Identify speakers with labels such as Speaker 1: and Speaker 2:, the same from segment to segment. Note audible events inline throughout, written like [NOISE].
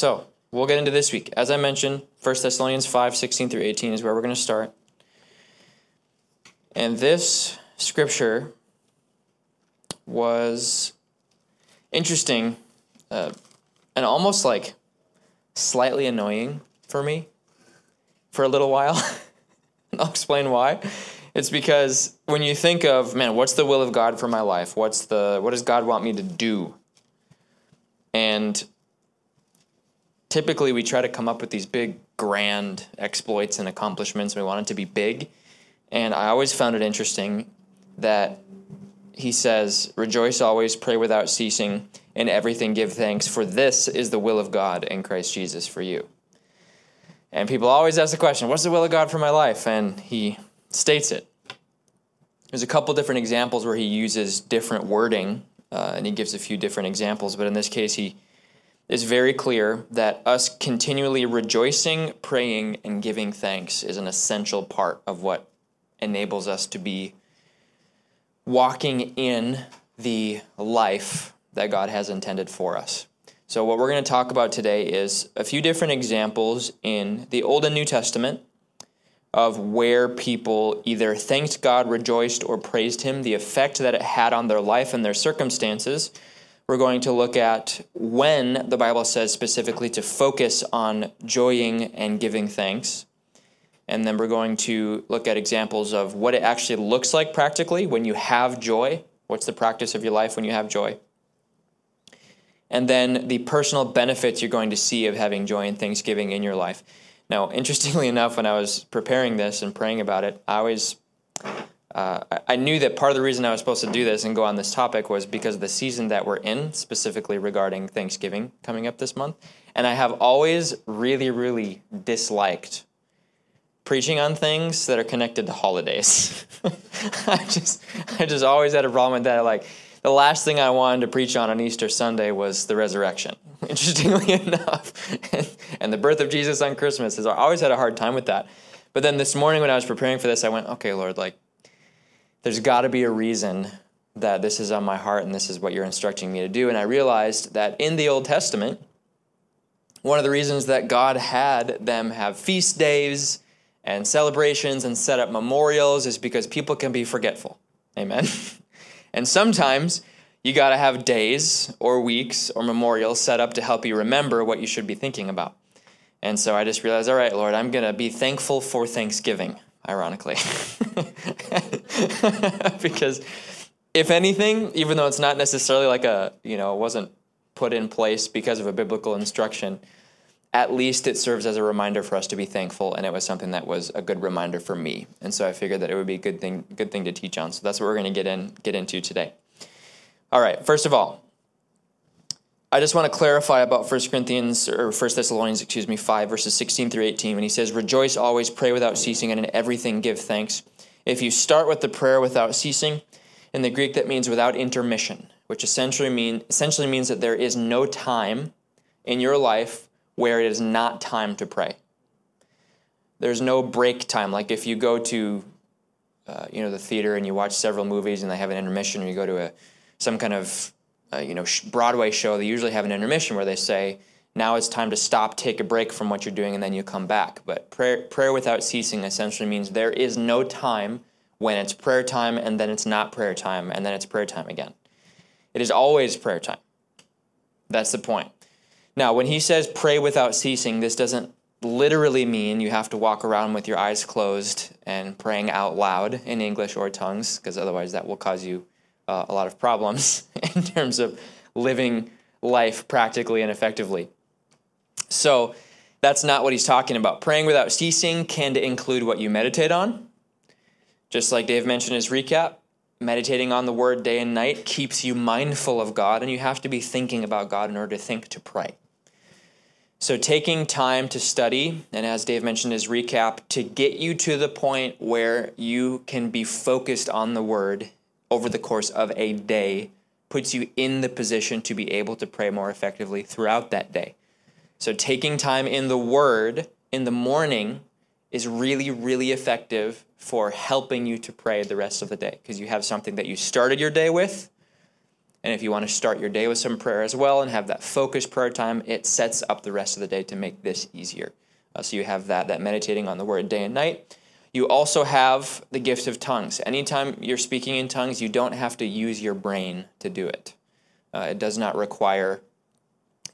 Speaker 1: So we'll get into this week. As I mentioned, 1 Thessalonians 5 16 through 18 is where we're going to start. And this scripture was interesting uh, and almost like slightly annoying for me for a little while. [LAUGHS] I'll explain why. It's because when you think of, man, what's the will of God for my life? What's the what does God want me to do? And typically we try to come up with these big grand exploits and accomplishments we want it to be big. And I always found it interesting that he says, Rejoice always, pray without ceasing, in everything give thanks, for this is the will of God in Christ Jesus for you. And people always ask the question, What's the will of God for my life? And he states it. There's a couple different examples where he uses different wording, uh, and he gives a few different examples, but in this case, he is very clear that us continually rejoicing, praying, and giving thanks is an essential part of what enables us to be walking in the life that God has intended for us. So, what we're going to talk about today is a few different examples in the Old and New Testament of where people either thanked God, rejoiced, or praised Him, the effect that it had on their life and their circumstances. We're going to look at when the Bible says specifically to focus on joying and giving thanks. And then we're going to look at examples of what it actually looks like practically when you have joy. What's the practice of your life when you have joy? And then the personal benefits you're going to see of having joy and thanksgiving in your life. Now, interestingly [LAUGHS] enough, when I was preparing this and praying about it, I always uh, I knew that part of the reason I was supposed to do this and go on this topic was because of the season that we're in, specifically regarding Thanksgiving coming up this month. And I have always really, really disliked preaching on things that are connected to holidays. [LAUGHS] I just I just always had a problem with that. Like the last thing I wanted to preach on on Easter Sunday was the resurrection. [LAUGHS] Interestingly [LAUGHS] enough, and, and the birth of Jesus on Christmas is I always had a hard time with that. But then this morning when I was preparing for this, I went, okay, Lord, like there's got to be a reason that this is on my heart and this is what you're instructing me to do. And I realized that in the Old Testament, one of the reasons that God had them have feast days and celebrations and set up memorials is because people can be forgetful. Amen. [LAUGHS] and sometimes you got to have days or weeks or memorials set up to help you remember what you should be thinking about. And so I just realized, all right, Lord, I'm going to be thankful for Thanksgiving, ironically. [LAUGHS] because if anything, even though it's not necessarily like a, you know, it wasn't put in place because of a biblical instruction, at least it serves as a reminder for us to be thankful and it was something that was a good reminder for me. And so i figured that it would be a good thing good thing to teach on. So that's what we're going to get in get into today. All right first of all i just want to clarify about 1 corinthians or 1 thessalonians excuse me 5 verses 16 through 18 when he says rejoice always pray without ceasing and in everything give thanks if you start with the prayer without ceasing in the greek that means without intermission which essentially mean essentially means that there is no time in your life where it is not time to pray. There's no break time. Like if you go to, uh, you know, the theater and you watch several movies and they have an intermission, or you go to a some kind of, uh, you know, Broadway show, they usually have an intermission where they say, now it's time to stop, take a break from what you're doing, and then you come back. But prayer, prayer without ceasing essentially means there is no time when it's prayer time and then it's not prayer time and then it's prayer time again. It is always prayer time. That's the point. Now, when he says pray without ceasing, this doesn't literally mean you have to walk around with your eyes closed and praying out loud in English or tongues, because otherwise that will cause you uh, a lot of problems [LAUGHS] in terms of living life practically and effectively. So, that's not what he's talking about. Praying without ceasing can include what you meditate on. Just like Dave mentioned his recap, meditating on the word day and night keeps you mindful of God, and you have to be thinking about God in order to think to pray. So, taking time to study, and as Dave mentioned his recap, to get you to the point where you can be focused on the word over the course of a day puts you in the position to be able to pray more effectively throughout that day. So, taking time in the word in the morning is really, really effective for helping you to pray the rest of the day because you have something that you started your day with And if you want to start your day with some prayer as well and have that focused prayer time, it sets up the rest of the day to make this easier. Uh, so you have that, that meditating on the word day and night. You also have the gift of tongues. Anytime you're speaking in tongues, you don't have to use your brain to do it. Uh, it does not require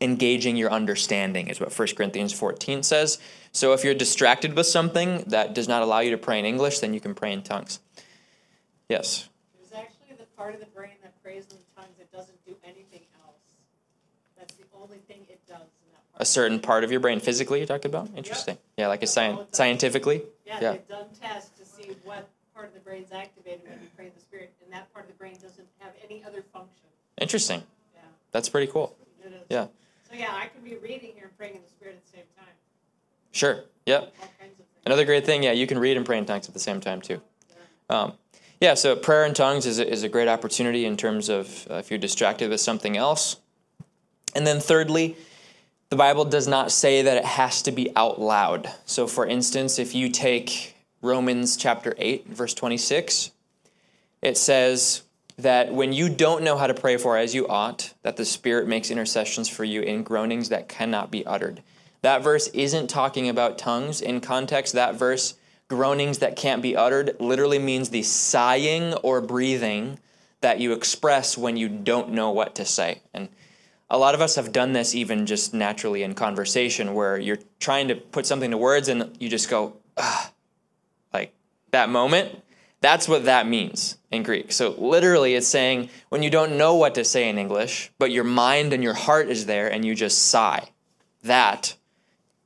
Speaker 1: engaging your understanding, is what 1 Corinthians 14 says. So if you're distracted with something that does not allow you to pray in English, then you can pray in tongues. Yes?
Speaker 2: There's actually the part of the brain that prays in tongues, it doesn't do anything else. That's the only thing it does in that part.
Speaker 1: A certain part of your brain physically, you're talking about? Interesting. Yeah, like a
Speaker 2: That's all
Speaker 1: sci- scientifically?
Speaker 2: Yeah,
Speaker 1: yeah.
Speaker 2: they've done tests to see what part of the brain's activated when you pray in the spirit, and that part of the brain doesn't have any other function.
Speaker 1: Interesting.
Speaker 2: Yeah,
Speaker 1: That's pretty cool.
Speaker 2: it is.
Speaker 1: Yeah.
Speaker 2: So yeah, I can be reading here and praying in the spirit at the same time.
Speaker 1: Sure. Yep.
Speaker 2: All kinds of things.
Speaker 1: Another great thing, yeah, you can read and pray in tongues at the same time too. Um, yeah, so prayer in tongues is a, is a great opportunity in terms of uh, if you're distracted with something else. And then thirdly, the Bible does not say that it has to be out loud. So for instance, if you take Romans chapter 8, verse 26, it says that when you don't know how to pray for as you ought, that the Spirit makes intercessions for you in groanings that cannot be uttered. That verse isn't talking about tongues. In context, that verse, groanings that can't be uttered, literally means the sighing or breathing that you express when you don't know what to say. And a lot of us have done this even just naturally in conversation where you're trying to put something to words and you just go, ah, like that moment. That's what that means in Greek. So literally, it's saying when you don't know what to say in English, but your mind and your heart is there and you just sigh. That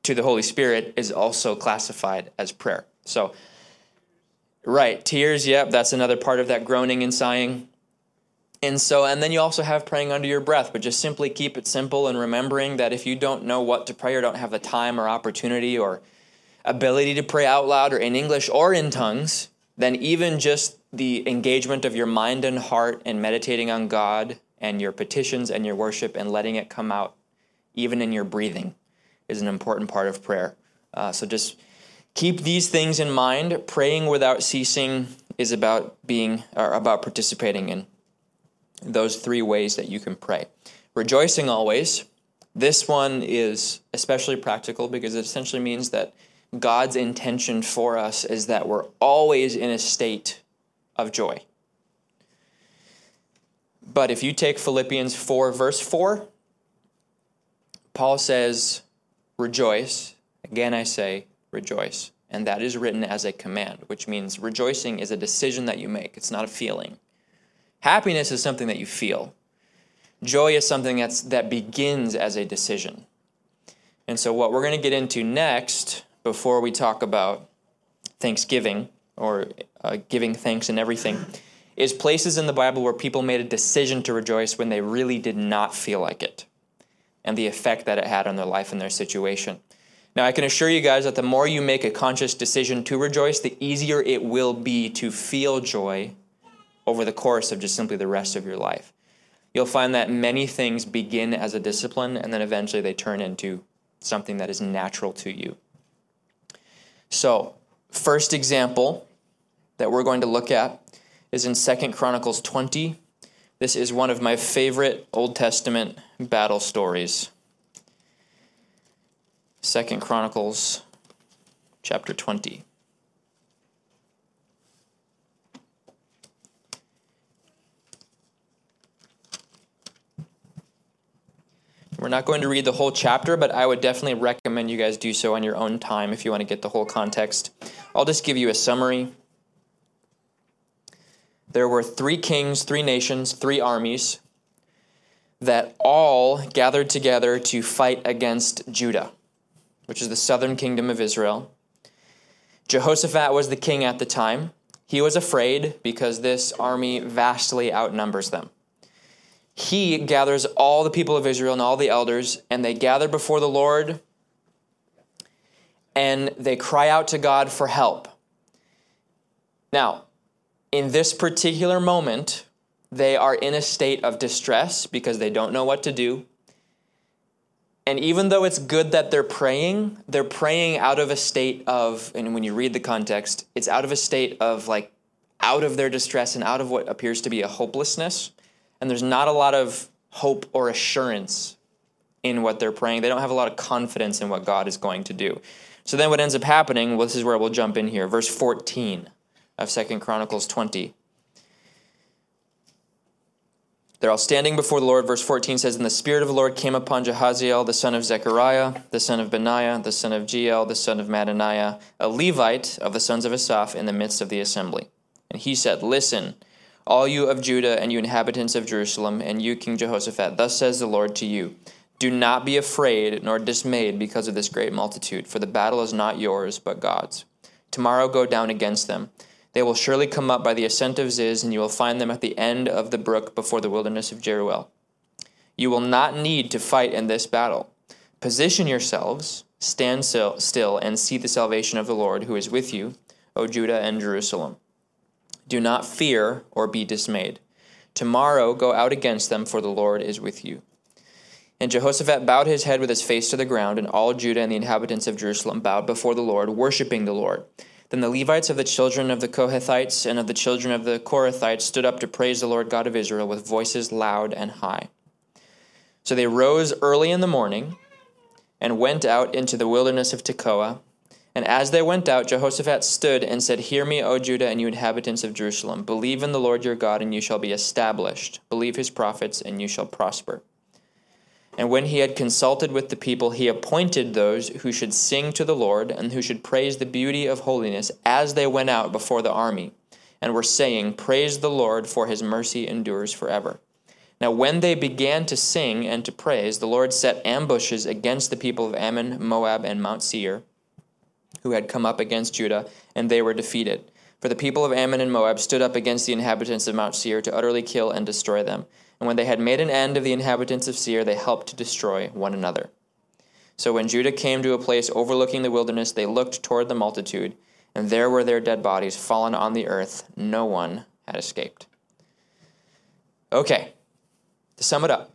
Speaker 1: to the Holy Spirit is also classified as prayer. So, right, tears, yep, that's another part of that groaning and sighing. And so, and then you also have praying under your breath, but just simply keep it simple and remembering that if you don't know what to pray or don't have the time or opportunity or ability to pray out loud or in English or in tongues, then even just the engagement of your mind and heart and meditating on God and your petitions and your worship and letting it come out, even in your breathing, is an important part of prayer. Uh, so just keep these things in mind. Praying without ceasing is about being or about participating in those three ways that you can pray. Rejoicing always. This one is especially practical because it essentially means that God's intention for us is that we're always in a state of joy. But if you take Philippians 4, verse 4, Paul says, Rejoice. Again, I say, rejoice. And that is written as a command, which means rejoicing is a decision that you make, it's not a feeling. Happiness is something that you feel. Joy is something that's, that begins as a decision. And so, what we're going to get into next, before we talk about Thanksgiving or uh, giving thanks and everything, is places in the Bible where people made a decision to rejoice when they really did not feel like it and the effect that it had on their life and their situation. Now, I can assure you guys that the more you make a conscious decision to rejoice, the easier it will be to feel joy over the course of just simply the rest of your life. You'll find that many things begin as a discipline and then eventually they turn into something that is natural to you. So, first example that we're going to look at is in Second Chronicles 20. This is one of my favorite Old Testament battle stories. Second Chronicles chapter 20. We're not going to read the whole chapter, but I would definitely recommend you guys do so on your own time if you want to get the whole context. I'll just give you a summary. There were three kings, three nations, three armies that all gathered together to fight against Judah, which is the southern kingdom of Israel. Jehoshaphat was the king at the time. He was afraid because this army vastly outnumbers them he gathers all the people of Israel and all the elders, and they gather before the Lord and they cry out to God for help. Now, in this particular moment, they are in a state of distress because they don't know what to do. And even though it's good that they're praying, they're praying out of a state of, and when you read the context, it's out of a state of like out of their distress and out of what appears to be a hopelessness and there's not a lot of hope or assurance in what they're praying. They don't have a lot of confidence in what God is going to do. So then what ends up happening, well, this is where we'll jump in here, verse 14 of Second Chronicles 20. They're all standing before the Lord. Verse 14 says, And the Spirit of the Lord came upon Jehaziel, the son of Zechariah, the son of Benaiah, the son of Jeiel, the son of Mattaniah, a Levite of the sons of Asaph, in the midst of the assembly. And he said, Listen, all you of Judah and you inhabitants of Jerusalem, and you, King Jehoshaphat, thus says the Lord to you Do not be afraid nor dismayed because of this great multitude, for the battle is not yours, but God's. Tomorrow go down against them. They will surely come up by the ascent of Ziz, and you will find them at the end of the brook before the wilderness of Jeruel. You will not need to fight in this battle. Position yourselves, stand still, and see the salvation of the Lord who is with you, O Judah and Jerusalem. Do not fear or be dismayed. Tomorrow go out against them, for the Lord is with you. And Jehoshaphat bowed his head with his face to the ground, and all Judah and the inhabitants of Jerusalem bowed before the Lord, worshipping the Lord. Then the Levites of the children of the Kohathites and of the children of the Korathites stood up to praise the Lord God of Israel with voices loud and high. So they rose early in the morning and went out into the wilderness of Tekoa. And as they went out, Jehoshaphat stood and said, Hear me, O Judah, and you inhabitants of Jerusalem. Believe in the Lord your God, and you shall be established. Believe his prophets, and you shall prosper. And when he had consulted with the people, he appointed those who should sing to the Lord and who should praise the beauty of holiness as they went out before the army, and were saying, Praise the Lord, for his mercy endures forever. Now, when they began to sing and to praise, the Lord set ambushes against the people of Ammon, Moab, and Mount Seir, who had come up against Judah, and they were defeated. For the people of Ammon and Moab stood up against the inhabitants of Mount Seir to utterly kill and destroy them. And when they had made an end of the inhabitants of Seir, they helped to destroy one another. So when Judah came to a place overlooking the wilderness, they looked toward the multitude, and there were their dead bodies fallen on the earth. No one had escaped. Okay, to sum it up,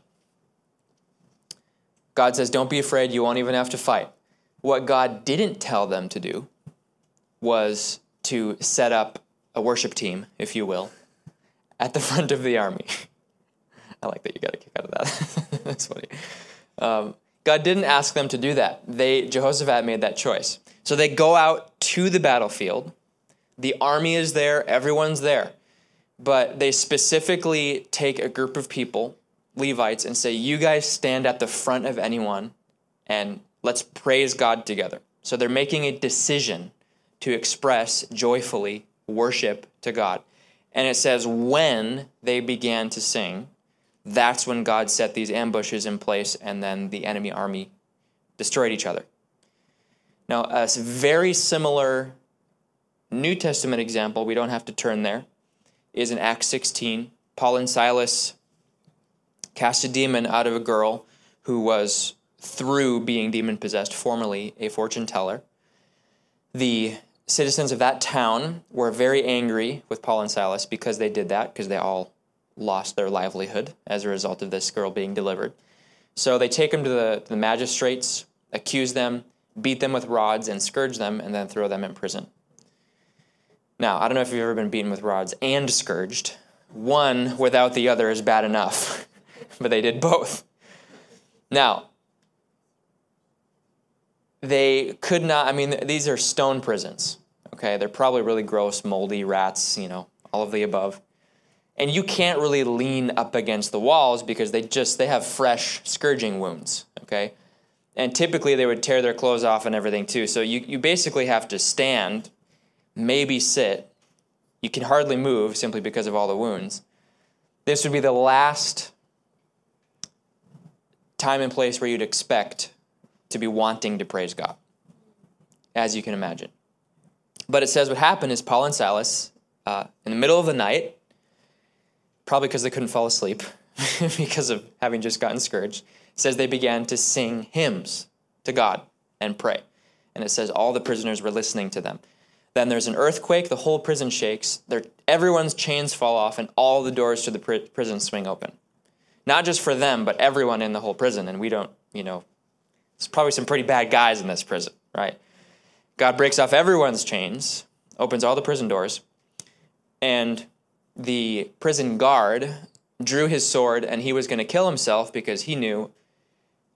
Speaker 1: God says, Don't be afraid, you won't even have to fight. What God didn't tell them to do was to set up a worship team, if you will, at the [LAUGHS] front of the army. [LAUGHS] I like that you got a kick out of that. [LAUGHS] That's funny. Um, God didn't ask them to do that. They Jehoshaphat made that choice. So they go out to the battlefield. The army is there, everyone's there. But they specifically take a group of people, Levites, and say, You guys stand at the front of anyone and let's praise God together. So they're making a decision to express joyfully worship to God. And it says, when they began to sing, that's when God set these ambushes in place, and then the enemy army destroyed each other. Now, a very similar New Testament example, we don't have to turn there, is in Acts 16. Paul and Silas cast a demon out of a girl who was, through being demon possessed, formerly a fortune teller. The citizens of that town were very angry with Paul and Silas because they did that, because they all lost their livelihood as a result of this girl being delivered. So they take them to the, the magistrates, accuse them, beat them with rods, and scourge them, and then throw them in prison. Now, I don't know if you've ever been beaten with rods and scourged. One without the other is bad enough, [LAUGHS] but they did both. Now, they could not, I mean, these are stone prisons, okay? They're probably really gross, moldy rats, you know, all of the above. And you can't really lean up against the walls because they just they have fresh scourging wounds okay? And typically they would tear their clothes off and everything too. So you, you basically have to stand maybe sit. You can hardly move simply because of all the wounds. This would be the last time and place where you'd expect to be wanting to praise god as you can imagine but it says what happened is paul and silas uh, in the middle of the night probably because they couldn't fall asleep [LAUGHS] because of having just gotten scourged, says they began to sing hymns to God and pray. And it says all the prisoners were listening to them. Then there's an earthquake, the whole prison shakes, everyone's chains fall off, and all the doors to the pr- prison swing open. Not just for them, but everyone in the whole prison. And we don't, you know, there's probably some pretty bad guys in this prison, right? God breaks off everyone's chains, opens all the prison doors, and the prison guard drew his sword and he was going to kill himself because he knew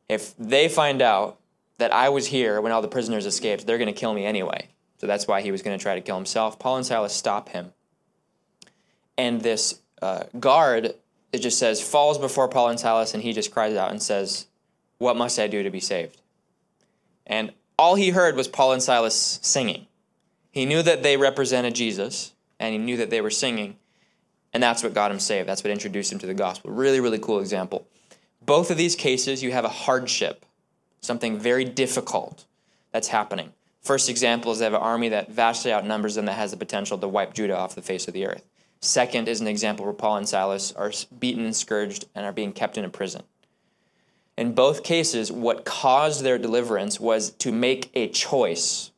Speaker 1: if they find out that I was here when all the prisoners escaped, they're going to kill me anyway. So that's why he was going to try to kill himself. Paul and Silas stop him. And this uh, guard, it just says, falls before Paul and Silas, and he just cries out and says, What must I do to be saved? And all he heard was Paul and Silas singing. He knew that they represented Jesus, and he knew that they were singing, and that's what got him saved. That's what introduced him to the gospel. Really, really cool example. Both of these cases, you have a hardship, something very difficult that's happening. First example is they have an army that vastly outnumbers them that has the potential to wipe Judah off the face of the earth. Second is an example where Paul and Silas are beaten and scourged and are being kept in a prison. In both cases, what caused their deliverance was to make a choice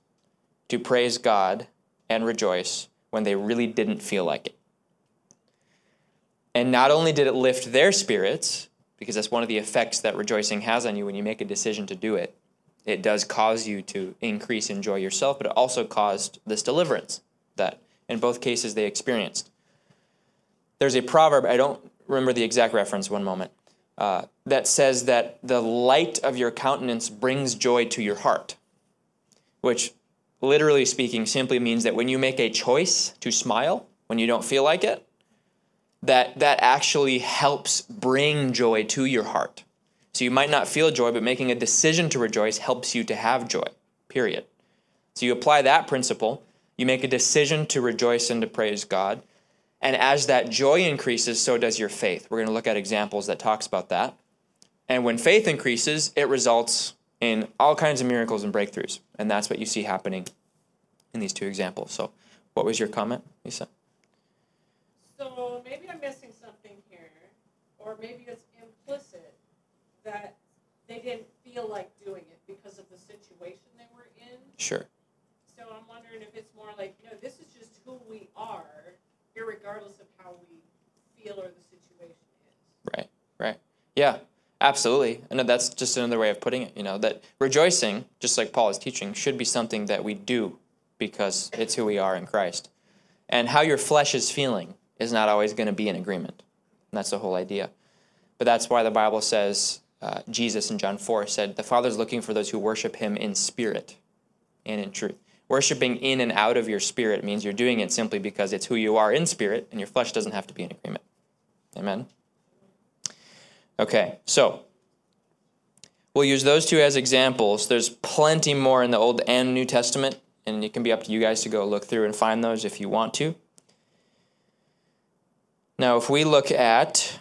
Speaker 1: to praise God and rejoice when they really didn't feel like it. And not only did it lift their spirits, because that's one of the effects that rejoicing has on you when you make a decision to do it, it does cause you to increase in joy yourself, but it also caused this deliverance that in both cases they experienced. There's a proverb, I don't remember the exact reference, one moment, uh, that says that the light of your countenance brings joy to your heart, which literally speaking simply means that when you make a choice to smile when you don't feel like it, that that actually helps bring joy to your heart. So you might not feel joy, but making a decision to rejoice helps you to have joy, period. So you apply that principle, you make a decision to rejoice and to praise God. And as that joy increases, so does your faith. We're going to look at examples that talks about that. And when faith increases, it results in all kinds of miracles and breakthroughs. And that's what you see happening in these two examples. So, what was your comment, Lisa?
Speaker 2: So maybe I'm missing something here, or maybe it's implicit that they didn't feel like doing it because of the situation they were in.
Speaker 1: Sure.
Speaker 2: So I'm wondering if it's more like, you know, this is just who we are, regardless of how we feel or the situation is.
Speaker 1: Right, right. Yeah, absolutely. And that's just another way of putting it, you know, that rejoicing, just like Paul is teaching, should be something that we do because it's who we are in Christ. And how your flesh is feeling is not always going to be in agreement. And that's the whole idea. But that's why the Bible says, uh, Jesus in John 4 said, The Father's looking for those who worship him in spirit and in truth. Worshipping in and out of your spirit means you're doing it simply because it's who you are in spirit, and your flesh doesn't have to be in agreement. Amen? Okay, so we'll use those two as examples. There's plenty more in the Old and New Testament, and it can be up to you guys to go look through and find those if you want to. Now, if we look at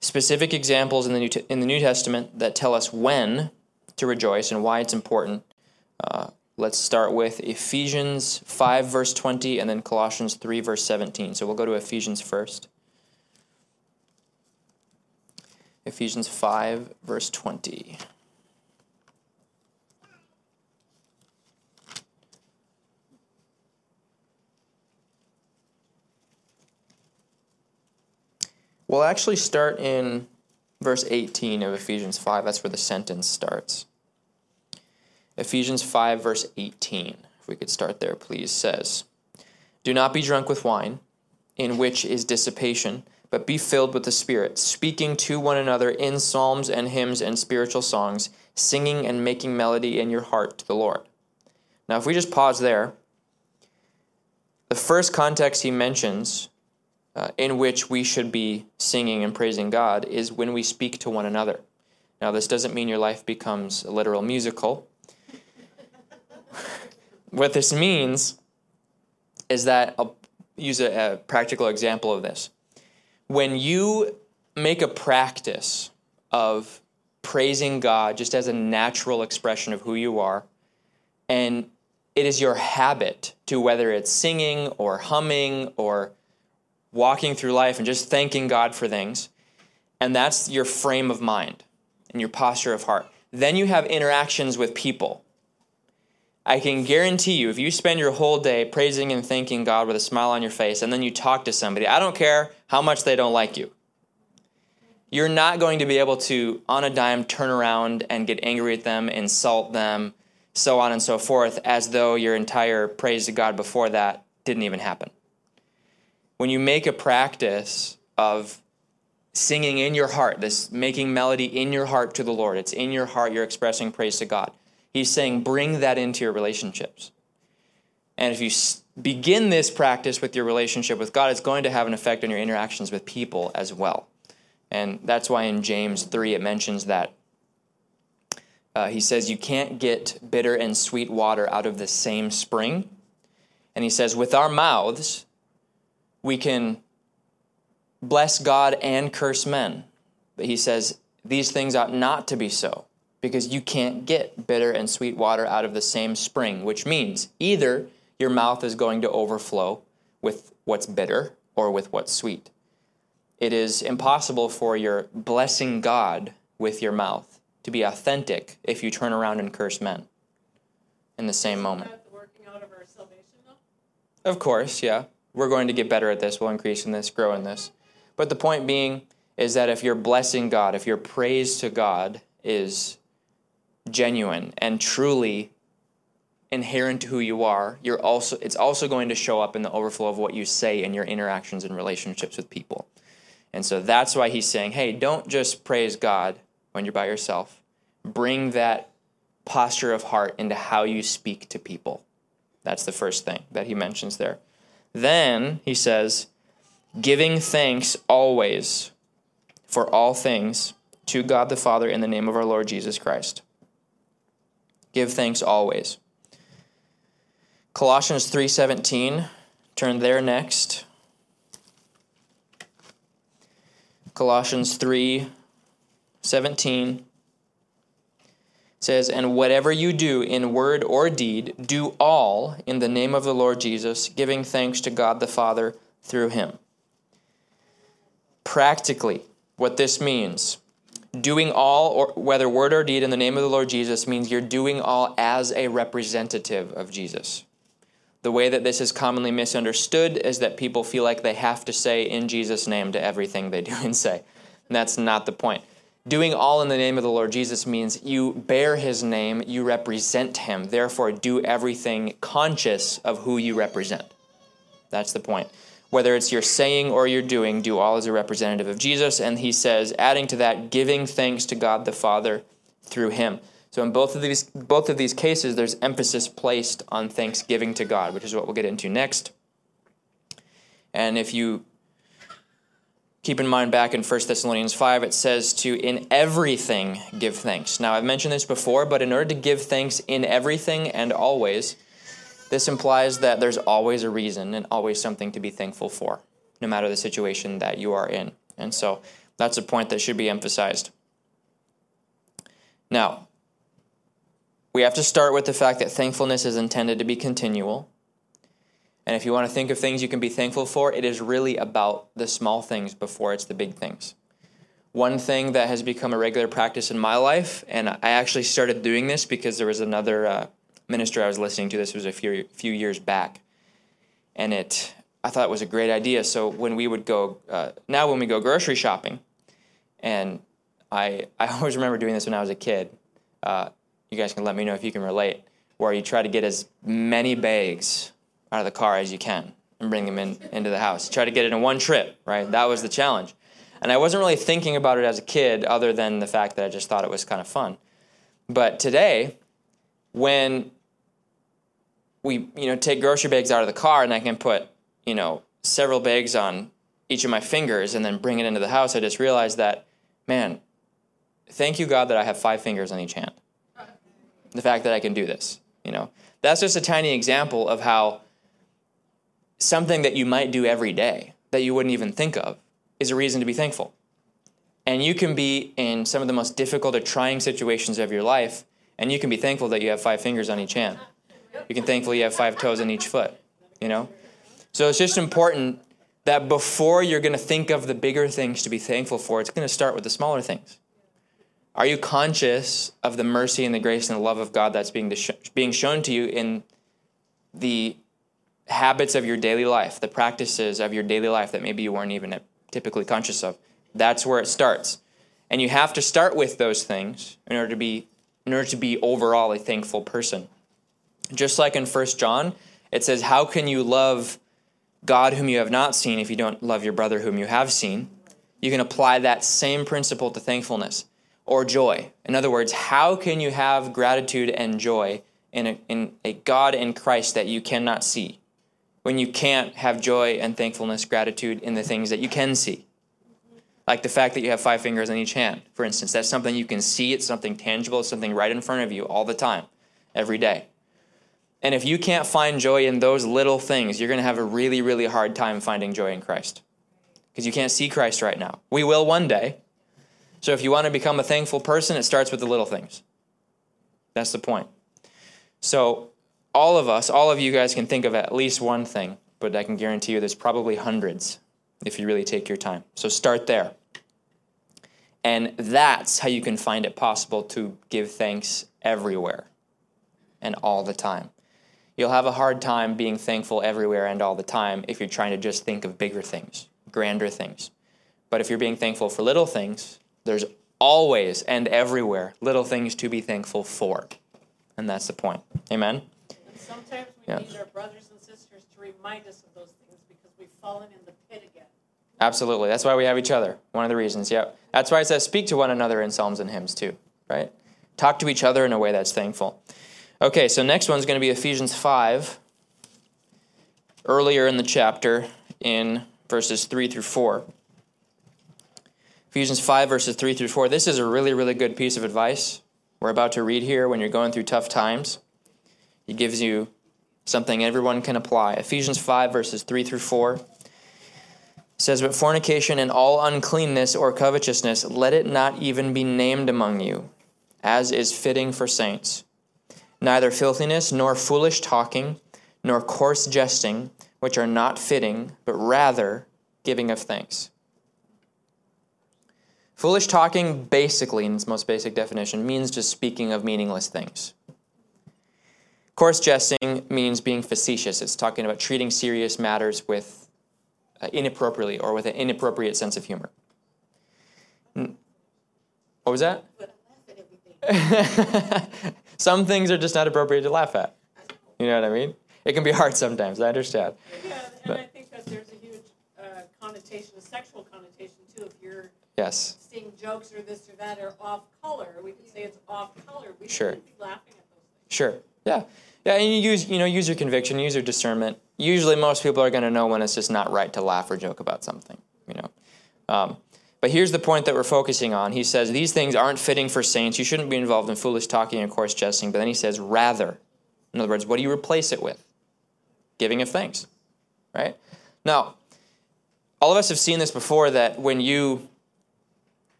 Speaker 1: specific examples in the New, in the New Testament that tell us when to rejoice and why it's important, uh, let's start with Ephesians 5, verse 20, and then Colossians 3, verse 17. So we'll go to Ephesians first. Ephesians 5, verse 20. We'll actually start in verse 18 of Ephesians 5. That's where the sentence starts. Ephesians 5, verse 18, if we could start there, please, says, Do not be drunk with wine, in which is dissipation, but be filled with the Spirit, speaking to one another in psalms and hymns and spiritual songs, singing and making melody in your heart to the Lord. Now, if we just pause there, the first context he mentions uh, in which we should be singing and praising God is when we speak to one another. Now, this doesn't mean your life becomes a literal musical. What this means is that I'll use a, a practical example of this. When you make a practice of praising God just as a natural expression of who you are, and it is your habit to whether it's singing or humming or walking through life and just thanking God for things, and that's your frame of mind and your posture of heart. Then you have interactions with people. I can guarantee you, if you spend your whole day praising and thanking God with a smile on your face, and then you talk to somebody, I don't care how much they don't like you, you're not going to be able to, on a dime, turn around and get angry at them, insult them, so on and so forth, as though your entire praise to God before that didn't even happen when you make a practice of singing in your heart, this making melody in your heart to the Lord. It's in your heart, you're expressing praise to God. He's saying, bring that into your relationships. And if you begin this practice with your relationship with God, it's going to have an effect on your interactions with people as well. And that's why in James 3 it mentions that. Uh, he says, You can't get bitter and sweet water out of the same spring. And he says, With our mouths, we can bless God and curse men. But he says, These things ought not to be so, because you can't get bitter and sweet water out of the same spring, which means either your mouth is going to overflow with what's bitter or with what's sweet. It is impossible for your blessing God with your mouth to be authentic if you turn around and curse men in the same moment. Of, of course, yeah. We're going to get better at this. We'll increase in this, grow in this. But the point being is that if you're blessing God, if your praise to God is genuine and truly inherent to who you are, you're also it's also going to show up in the overflow of what you say in your interactions and relationships with people. And so that's why he's saying, hey, don't just praise God when you're by yourself. Bring that posture of heart into how you speak to people. That's the first thing that he mentions there. Then he says, giving thanks always for all things to God the Father in the name of our Lord Jesus Christ. Give thanks always. Colossians 3:17, turn there next. Colossians 3:17 says, "And whatever you do in word or deed, do all in the name of the Lord Jesus, giving thanks to God the Father through him." Practically, what this means doing all, or whether word or deed, in the name of the Lord Jesus means you're doing all as a representative of Jesus. The way that this is commonly misunderstood is that people feel like they have to say in Jesus' name to everything they do [LAUGHS] and say. And that's not the point. Doing all in the name of the Lord Jesus means you bear his name, you represent him. Therefore, do everything conscious of who you represent. That's the point. Whether it's your saying or your doing, do all as a representative of Jesus. And he says, adding to that, giving thanks to God the Father through him. So in both of these both of these cases, there's emphasis placed on thanksgiving to God, which is what we'll get into next. And if you keep in mind back in 1 Thessalonians 5, it says to in everything give thanks. Now I've mentioned this before, but in order to give thanks in everything and always, this implies that there's always a reason and always something to be thankful for, no matter the situation that you are in. And so that's a point that should be emphasized. Now, we have to start with the fact that thankfulness is intended to be continual. And if you want to think of things you can be thankful for, it is really about the small things before it's the big things. One thing that has become a regular practice in my life, and I actually started doing this because there was another uh, minister I was listening to. This was a few few years back, and it I thought it was a great idea. So when we would go uh, now, when we go grocery shopping, and I I [LAUGHS] always remember doing this when I was a kid. Uh, you guys can let me know if you can relate, where you try to get as many bags out of the car as you can and bring them in into the house. Try to get it in one trip, right? That was the challenge. And I wasn't really thinking about it as a kid, other than the fact that I just thought it was kind of fun. But today, when we you know take grocery bags out of the car and I can put you know several bags on each of my fingers and then bring it into the house, I just realized that, man, thank you God that I have five fingers on each hand the fact that I can do this. You know, that's just a tiny example of how something that you might do every day that you wouldn't even think of is a reason to be thankful. And you can be in some of the most difficult or trying situations of your life, and you can be thankful that you have five fingers on each hand. You can thankfully have five toes on each foot. You know, so it's just important that before you're going to think of the bigger things to be thankful for, it's going to start with the smaller things. Are you conscious of the mercy and the grace and the love of God that's being, being shown to you in the habits of your daily life, the practices of your daily life that maybe you weren't even typically conscious of? That's where it starts. And you have to start with those things in order to be in order to be overall a thankful person. Just like in 1 John, it says, How can you love God whom you have not seen if you don't love your brother whom you have seen. You can apply that same principle to thankfulness or joy. In other words, how can you have gratitude and joy in a, in a God in Christ that you cannot see when you can't have joy and thankfulness, gratitude in the things that you can see? Like the fact that you have five fingers on each hand, for instance. That's something you can see, it's something tangible, it's something right in front of you all the time, every day. And if you can't find joy in those little things, you're going to have a really, really hard time finding joy in Christ. Because you can't see Christ right now. We will one day. So if you want to become a thankful person, it starts with the little things. That's the point. So all of us, all of you guys can think of at least one thing, but I can guarantee you there's probably hundreds if you really take your time. So start there. And that's how you can find it possible to give thanks everywhere and all the time. You'll have a hard time being thankful everywhere and all the time if you're trying to just think of bigger things, grander things. But if you're being thankful for little things, there's always and everywhere little things to be thankful for. And that's the point. Amen?
Speaker 2: And sometimes we
Speaker 1: Yeah.
Speaker 2: need our brothers and sisters to remind us of those things because we've fallen in the pit again.
Speaker 1: Absolutely. That's why we have each other. One of the reasons. Yep. That's why it says speak to one another in psalms and hymns too, right? Talk to each other in a way that's thankful. Okay, so next one's going to be Ephesians 5. Earlier in the chapter in verses 3 through 4. Ephesians 5 verses 3 through 4. This is a really really good piece of advice we're about to read here when you're going through tough times. He gives you something everyone can apply. Ephesians 5 verses 3 through 4 says, But fornication and all uncleanness or covetousness, let it not even be named among you, as is fitting for saints. Neither filthiness, nor foolish talking, nor coarse jesting, which are not fitting, but rather giving of thanks. Foolish talking, basically, in its most basic definition, means just speaking of meaningless things. Coarse jesting means being facetious. It's talking about treating serious matters with uh, inappropriately or with an inappropriate sense of humor. N- What was that? [LAUGHS]
Speaker 2: But I laugh at everything.
Speaker 1: Some things are just not appropriate to laugh at. You know what I mean? It can be hard sometimes. I understand.
Speaker 2: Yeah, and I think that there's a huge uh, connotation, a sexual connotation too. If you're
Speaker 1: Yes.
Speaker 2: seeing jokes or this or that are off color, we could say it's off color. We
Speaker 1: Sure.
Speaker 2: shouldn't be laughing at those things.
Speaker 1: Sure. Yeah. Yeah, and you use you know use your conviction, use your discernment. Usually, most people are going to know when it's just not right to laugh or joke about something. You know. Um, but here's the point that we're focusing on. He says these things aren't fitting for saints. You shouldn't be involved in foolish talking and coarse jesting. But then he says rather. In other words, what do you replace it with? Giving of thanks. Right. Now, all of us have seen this before. That when you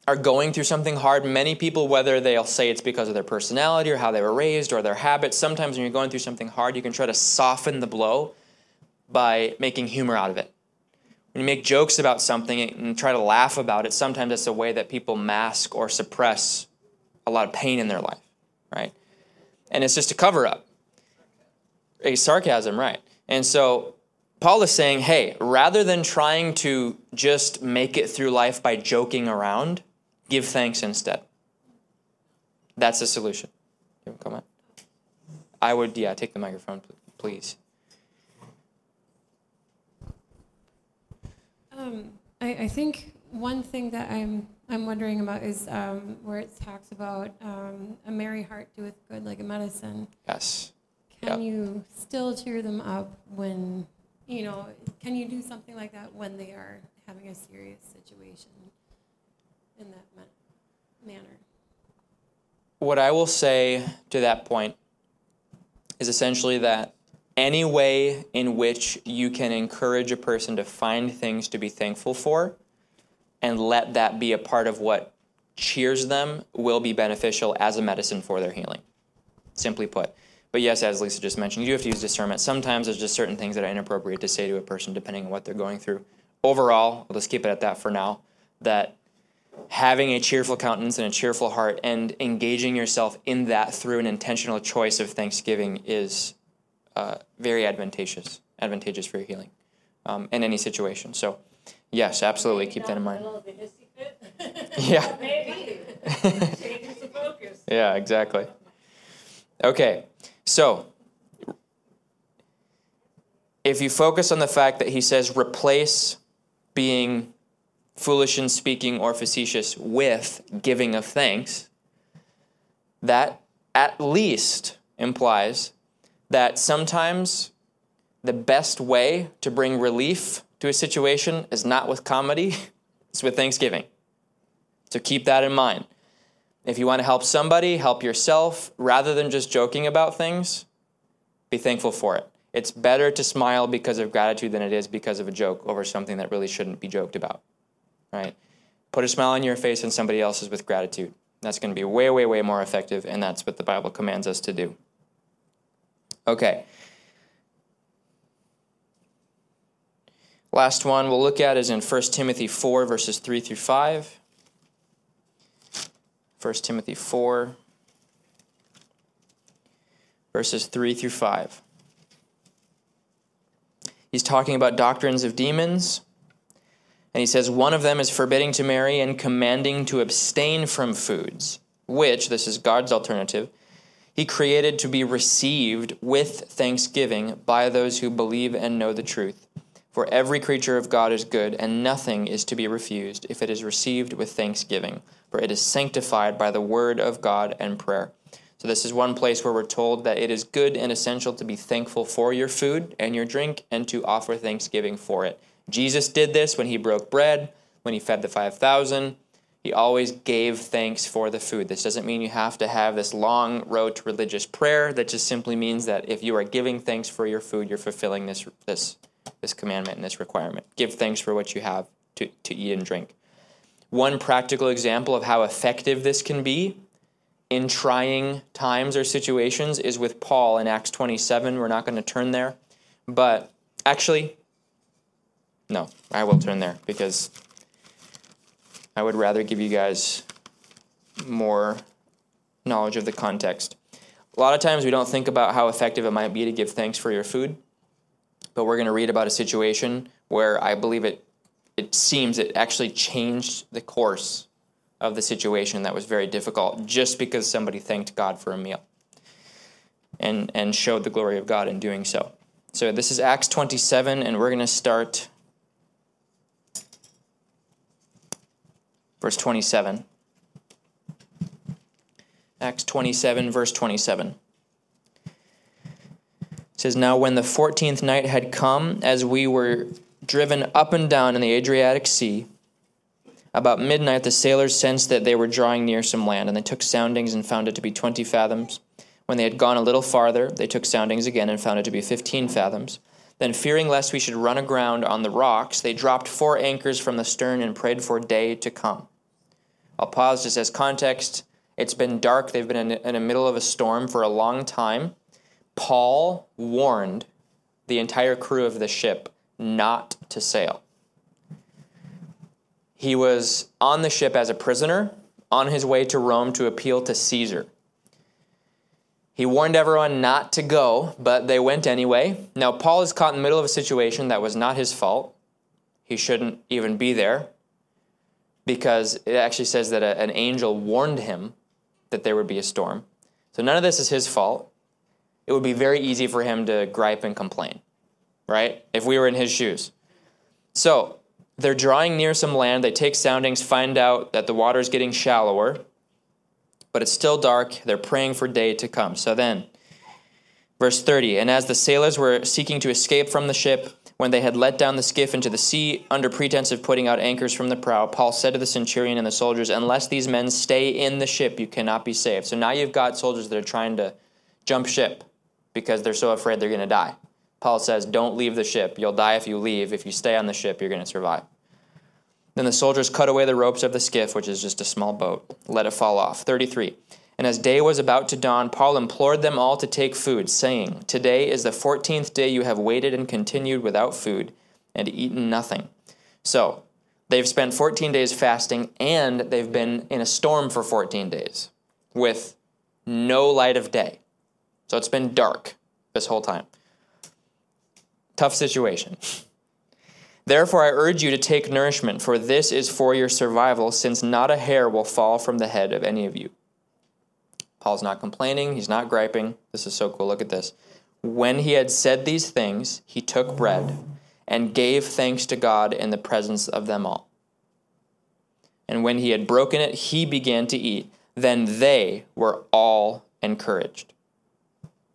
Speaker 1: are going through something hard, many people, whether they'll say it's because of their personality or how they were raised or their habits, sometimes when you're going through something hard, you can try to soften the blow by making humor out of it. You make jokes about something and try to laugh about it, sometimes it's a way that people mask or suppress a lot of pain in their life, right? And it's just a cover up, a sarcasm, right? And so Paul is saying, hey, rather than trying to just make it through life by joking around, give thanks instead. That's the solution. You a comment? I would, yeah, take the microphone, please.
Speaker 3: Um, I, I think one thing that I'm I'm wondering about is um, where it talks about um, a merry heart doeth good like a medicine.
Speaker 1: Yes.
Speaker 3: Can
Speaker 1: Yeah.
Speaker 3: you still cheer them up when you know? Can you do something like that when they are having a serious situation in that ma- manner?
Speaker 1: What I will say to that point is essentially that any way in which you can encourage a person to find things to be thankful for and let that be a part of what cheers them will be beneficial as a medicine for their healing. Simply put. But yes, as Lisa just mentioned, you do have to use discernment. Sometimes there's just certain things that are inappropriate to say to a person depending on what they're going through. Overall, let's keep it at that for now, that having a cheerful countenance and a cheerful heart and engaging yourself in that through an intentional choice of thanksgiving is uh, very advantageous, advantageous for your healing um, in any situation. So, yes, absolutely, keep that in mind.
Speaker 2: middle of the hissy fit. [LAUGHS]
Speaker 1: Yeah.
Speaker 2: Maybe. [LAUGHS] Changes the focus.
Speaker 1: Yeah, exactly. Okay, so if you focus on the fact that he says replace being foolish in speaking or facetious with giving of thanks, that at least implies that sometimes the best way to bring relief to a situation is not with comedy, [LAUGHS] it's with thanksgiving. So keep that in mind. If you want to help somebody, help yourself, rather than just joking about things, be thankful for it. It's better to smile because of gratitude than it is because of a joke over something that really shouldn't be joked about. Right? Put a smile on your face when somebody else is with gratitude. That's going to be way, way, way more effective, and that's what the Bible commands us to do. Okay. Last one we'll look at is in 1 Timothy 4, verses 3 through 5. 1 Timothy 4, verses 3 through 5. He's talking about doctrines of demons. And he says, one of them is forbidding to marry and commanding to abstain from foods, which, this is God's alternative, he created to be received with thanksgiving by those who believe and know the truth. For every creature of God is good, and nothing is to be refused if it is received with thanksgiving, for it is sanctified by the word of God and prayer. So, this is one place where we're told that it is good and essential to be thankful for your food and your drink and to offer thanksgiving for it. Jesus did this when he broke bread, when he fed the 5,000. He always gave thanks for the food. This doesn't mean you have to have this long road to religious prayer. That just simply means that if you are giving thanks for your food, you're fulfilling this, this, this commandment and this requirement. Give thanks for what you have to, to eat and drink. One practical example of how effective this can be in trying times or situations is with Paul in Acts 27. We're not going to turn there. But actually, no, I will turn there because I would rather give you guys more knowledge of the context. A lot of times we don't think about how effective it might be to give thanks for your food, but we're going to read about a situation where I believe it it seems it actually changed the course of the situation that was very difficult just because somebody thanked God for a meal and, and showed the glory of God in doing so. So this is Acts 27, and we're going to start verse 27. Acts 27, verse 27. It says, Now when the fourteenth night had come, as we were driven up and down in the Adriatic Sea, about midnight, the sailors sensed that they were drawing near some land, and they took soundings and found it to be twenty fathoms. When they had gone a little farther, they took soundings again and found it to be fifteen fathoms. Then, fearing lest we should run aground on the rocks, they dropped four anchors from the stern and prayed for day to come. I'll pause just as context. It's been dark. They've been in the middle of a storm for a long time. Paul warned the entire crew of the ship not to sail. He was on the ship as a prisoner on his way to Rome to appeal to Caesar. He warned everyone not to go, but they went anyway. Now, Paul is caught in the middle of a situation that was not his fault. He shouldn't even be there because it actually says that a, an angel warned him that there would be a storm. So, none of this is his fault. It would be very easy for him to gripe and complain, right? If we were in his shoes. So, they're drawing near some land. They take soundings, find out that the water is getting shallower, but it's still dark. They're praying for day to come. So then, verse 30 And as the sailors were seeking to escape from the ship, when they had let down the skiff into the sea under pretense of putting out anchors from the prow, Paul said to the centurion and the soldiers, Unless these men stay in the ship, you cannot be saved. So now you've got soldiers that are trying to jump ship because they're so afraid they're going to die. Paul says, Don't leave the ship. You'll die if you leave. If you stay on the ship, you're going to survive. Then the soldiers cut away the ropes of the skiff, which is just a small boat, let it fall off. 33. And as day was about to dawn, Paul implored them all to take food, saying, Today is the fourteenth day you have waited and continued without food, and eaten nothing. So, they've spent 14 days fasting, and they've been in a storm for 14 days with no light of day. So, it's been dark this whole time. Tough situation. [LAUGHS] Therefore, I urge you to take nourishment, for this is for your survival, since not a hair will fall from the head of any of you. Paul's not complaining, he's not griping. This is so cool. Look at this. When he had said these things, he took bread and gave thanks to God in the presence of them all. And when he had broken it, he began to eat. Then they were all encouraged.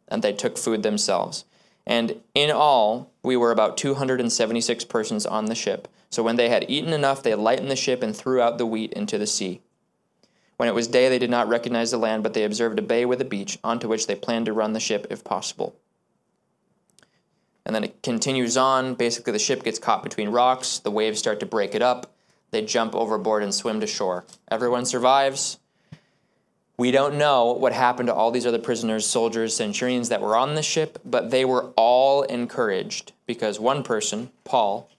Speaker 1: And they took food themselves. And in all, we were about 276 persons on the ship. So when they had eaten enough, they lightened the ship and threw out the wheat into the sea. When it was day, they did not recognize the land, but they observed a bay with a beach, onto which they planned to run the ship if possible. And then it continues on. Basically, the ship gets caught between rocks. The waves start to break it up. They jump overboard and swim to shore. Everyone survives. We don't know what happened to all these other prisoners, soldiers, centurions that were on the ship, but they were all encouraged because one person, Paul,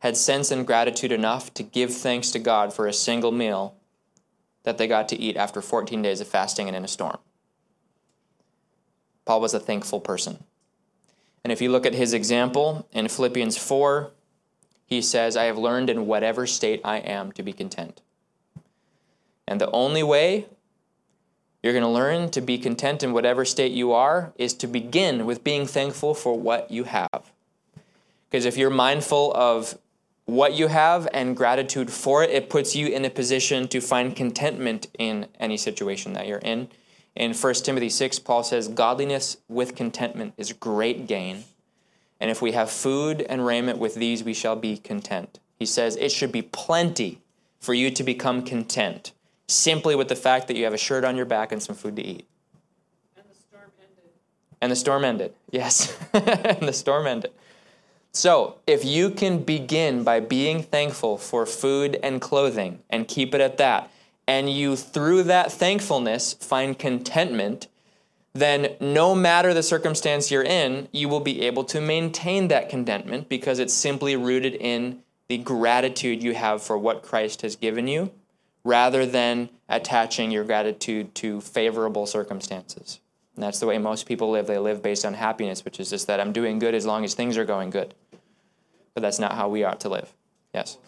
Speaker 1: had sense and gratitude enough to give thanks to God for a single meal that they got to eat after 14 days of fasting and in a storm. Paul was a thankful person. And if you look at his example in Philippians 4, he says, I have learned in whatever state I am to be content. And the only way you're going to learn to be content in whatever state you are is to begin with being thankful for what you have. Because if you're mindful of what you have and gratitude for it, it puts you in a position to find contentment in any situation that you're in. In 1 Timothy 6, Paul says, Godliness with contentment is great gain. And if we have food and raiment with these, we shall be content. He says it should be plenty for you to become content, simply with the fact that you have a shirt on your back and some food to eat.
Speaker 2: And the storm ended.
Speaker 1: And the storm ended. Yes. [LAUGHS] and the storm ended. So, if you can begin by being thankful for food and clothing and keep it at that, and you through that thankfulness find contentment, then no matter the circumstance you're in, you will be able to maintain that contentment because it's simply rooted in the gratitude you have for what Christ has given you rather than attaching your gratitude to favorable circumstances. And that's the way most people live. They live based on happiness, which is just that I'm doing good as long as things are going good but that's not how we ought to live. Yes?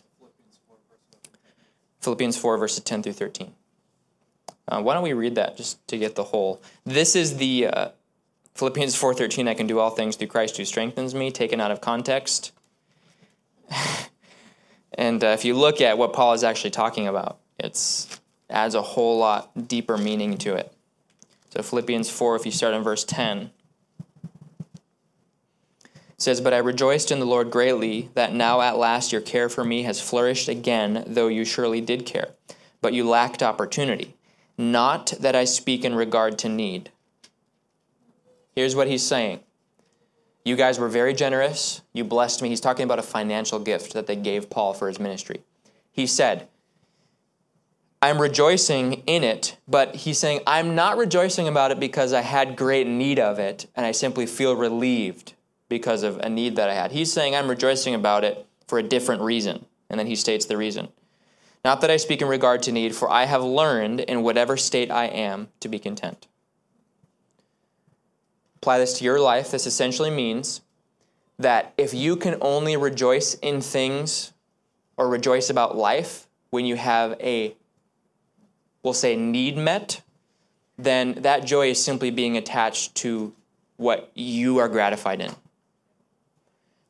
Speaker 1: Philippians 4, verses 10 through 13. Uh, why don't we read that just to get the whole? This is the uh, Philippians 4:13. I can do all things through Christ who strengthens me. Taken out of context. [LAUGHS] and uh, if you look at what Paul is actually talking about, it adds a whole lot deeper meaning to it. So Philippians 4, if you start in verse 10 says, But I rejoiced in the Lord greatly that now at last your care for me has flourished again, though you surely did care. But you lacked opportunity. Not that I speak in regard to need. Here's what he's saying You guys were very generous. You blessed me. He's talking about a financial gift that they gave Paul for his ministry. He said, I'm rejoicing in it, but he's saying, I'm not rejoicing about it because I had great need of it and I simply feel relieved because of a need that I had. He's saying I'm rejoicing about it for a different reason. And then he states the reason. Not that I speak in regard to need, for I have learned in whatever state I am to be content. Apply this to your life. This essentially means that if you can only rejoice in things or rejoice about life when you have a, we'll say, need met, then that joy is simply being attached to what you are gratified in.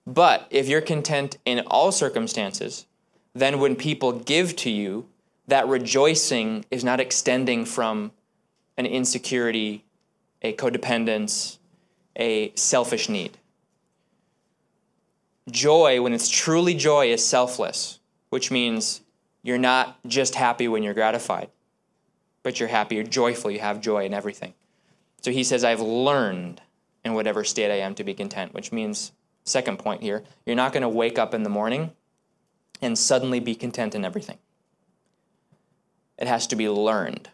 Speaker 1: But if you're content in all circumstances, then when people give to you, that rejoicing is not extending from an insecurity, a codependence, a selfish need. Joy, when it's truly joy, is selfless, which means you're not just happy when you're gratified, but you're happy, you're joyful, you have joy in everything. So he says, I've learned in whatever state I am to be content, which means Second point here you're not going to wake up in the morning and suddenly be content in everything. It has to be learned.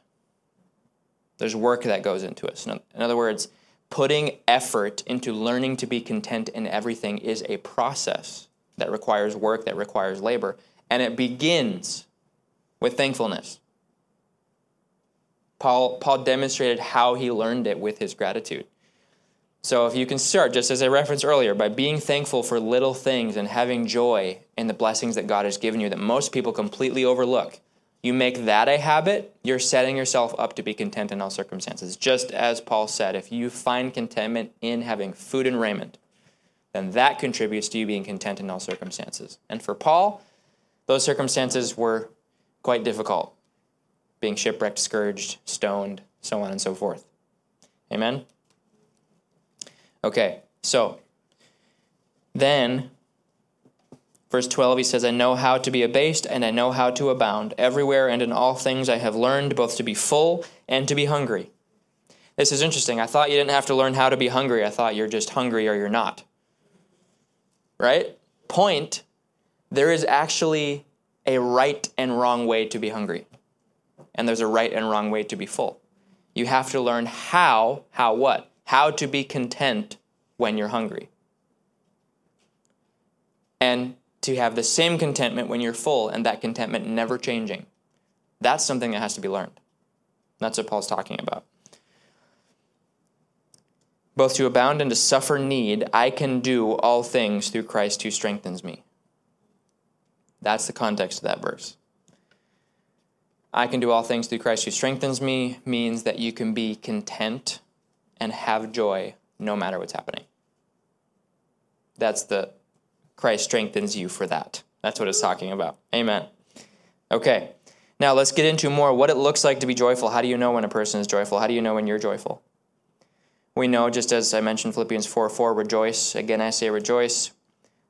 Speaker 1: There's work that goes into it. In other words, putting effort into learning to be content in everything is a process that requires work, that requires labor, and it begins with thankfulness. Paul, Paul demonstrated how he learned it with his gratitude. So if you can start, just as I referenced earlier, by being thankful for little things and having joy in the blessings that God has given you that most people completely overlook. you make that a habit, you're setting yourself up to be content in all circumstances. Just as Paul said, if you find contentment in having food and raiment, then that contributes to you being content in all circumstances. And for Paul, those circumstances were quite difficult being shipwrecked, scourged, stoned, so on and so forth. Amen? Okay, so then Verse 12, he says, I know how to be abased, and I know how to abound. Everywhere and in all things I have learned both to be full and to be hungry. This is interesting. I thought you didn't have to learn how to be hungry. I thought you're just hungry or you're not. Right? Point there is actually a right and wrong way to be hungry, and there's a right and wrong way to be full. You have to learn how, how what? How to be content when you're hungry. And to have the same contentment when you're full and that contentment never changing. That's something that has to be learned. That's what Paul's talking about. Both to abound and to suffer need, I can do all things through Christ who strengthens me. That's the context of that verse. I can do all things through Christ who strengthens me means that you can be content and have joy no matter what's happening. That's the Christ strengthens you for that. That's what it's talking about. Amen. Okay. Now let's get into more what it looks like to be joyful. How do you know when a person is joyful? How do you know when you're joyful? We know, just as I mentioned, Philippians 4 4, rejoice. Again, I say rejoice.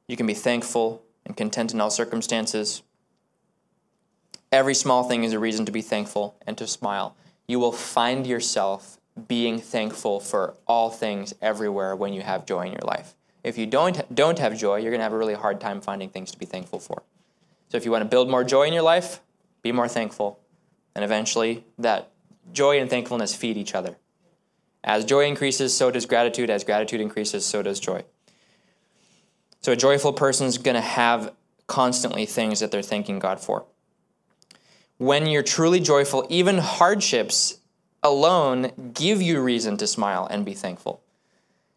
Speaker 1: You can be thankful and content in all circumstances. Every small thing is a reason to be thankful and to smile. You will find yourself being thankful for all things everywhere when you have joy in your life. If you don't, don't have joy, you're going to have a really hard time finding things to be thankful for. So if you want to build more joy in your life, be more thankful. And eventually, that joy and thankfulness feed each other. As joy increases, so does gratitude. As gratitude increases, so does joy. So a joyful person is going to have constantly things that they're thanking God for. When you're truly joyful, even hardships alone give you reason to smile and be thankful.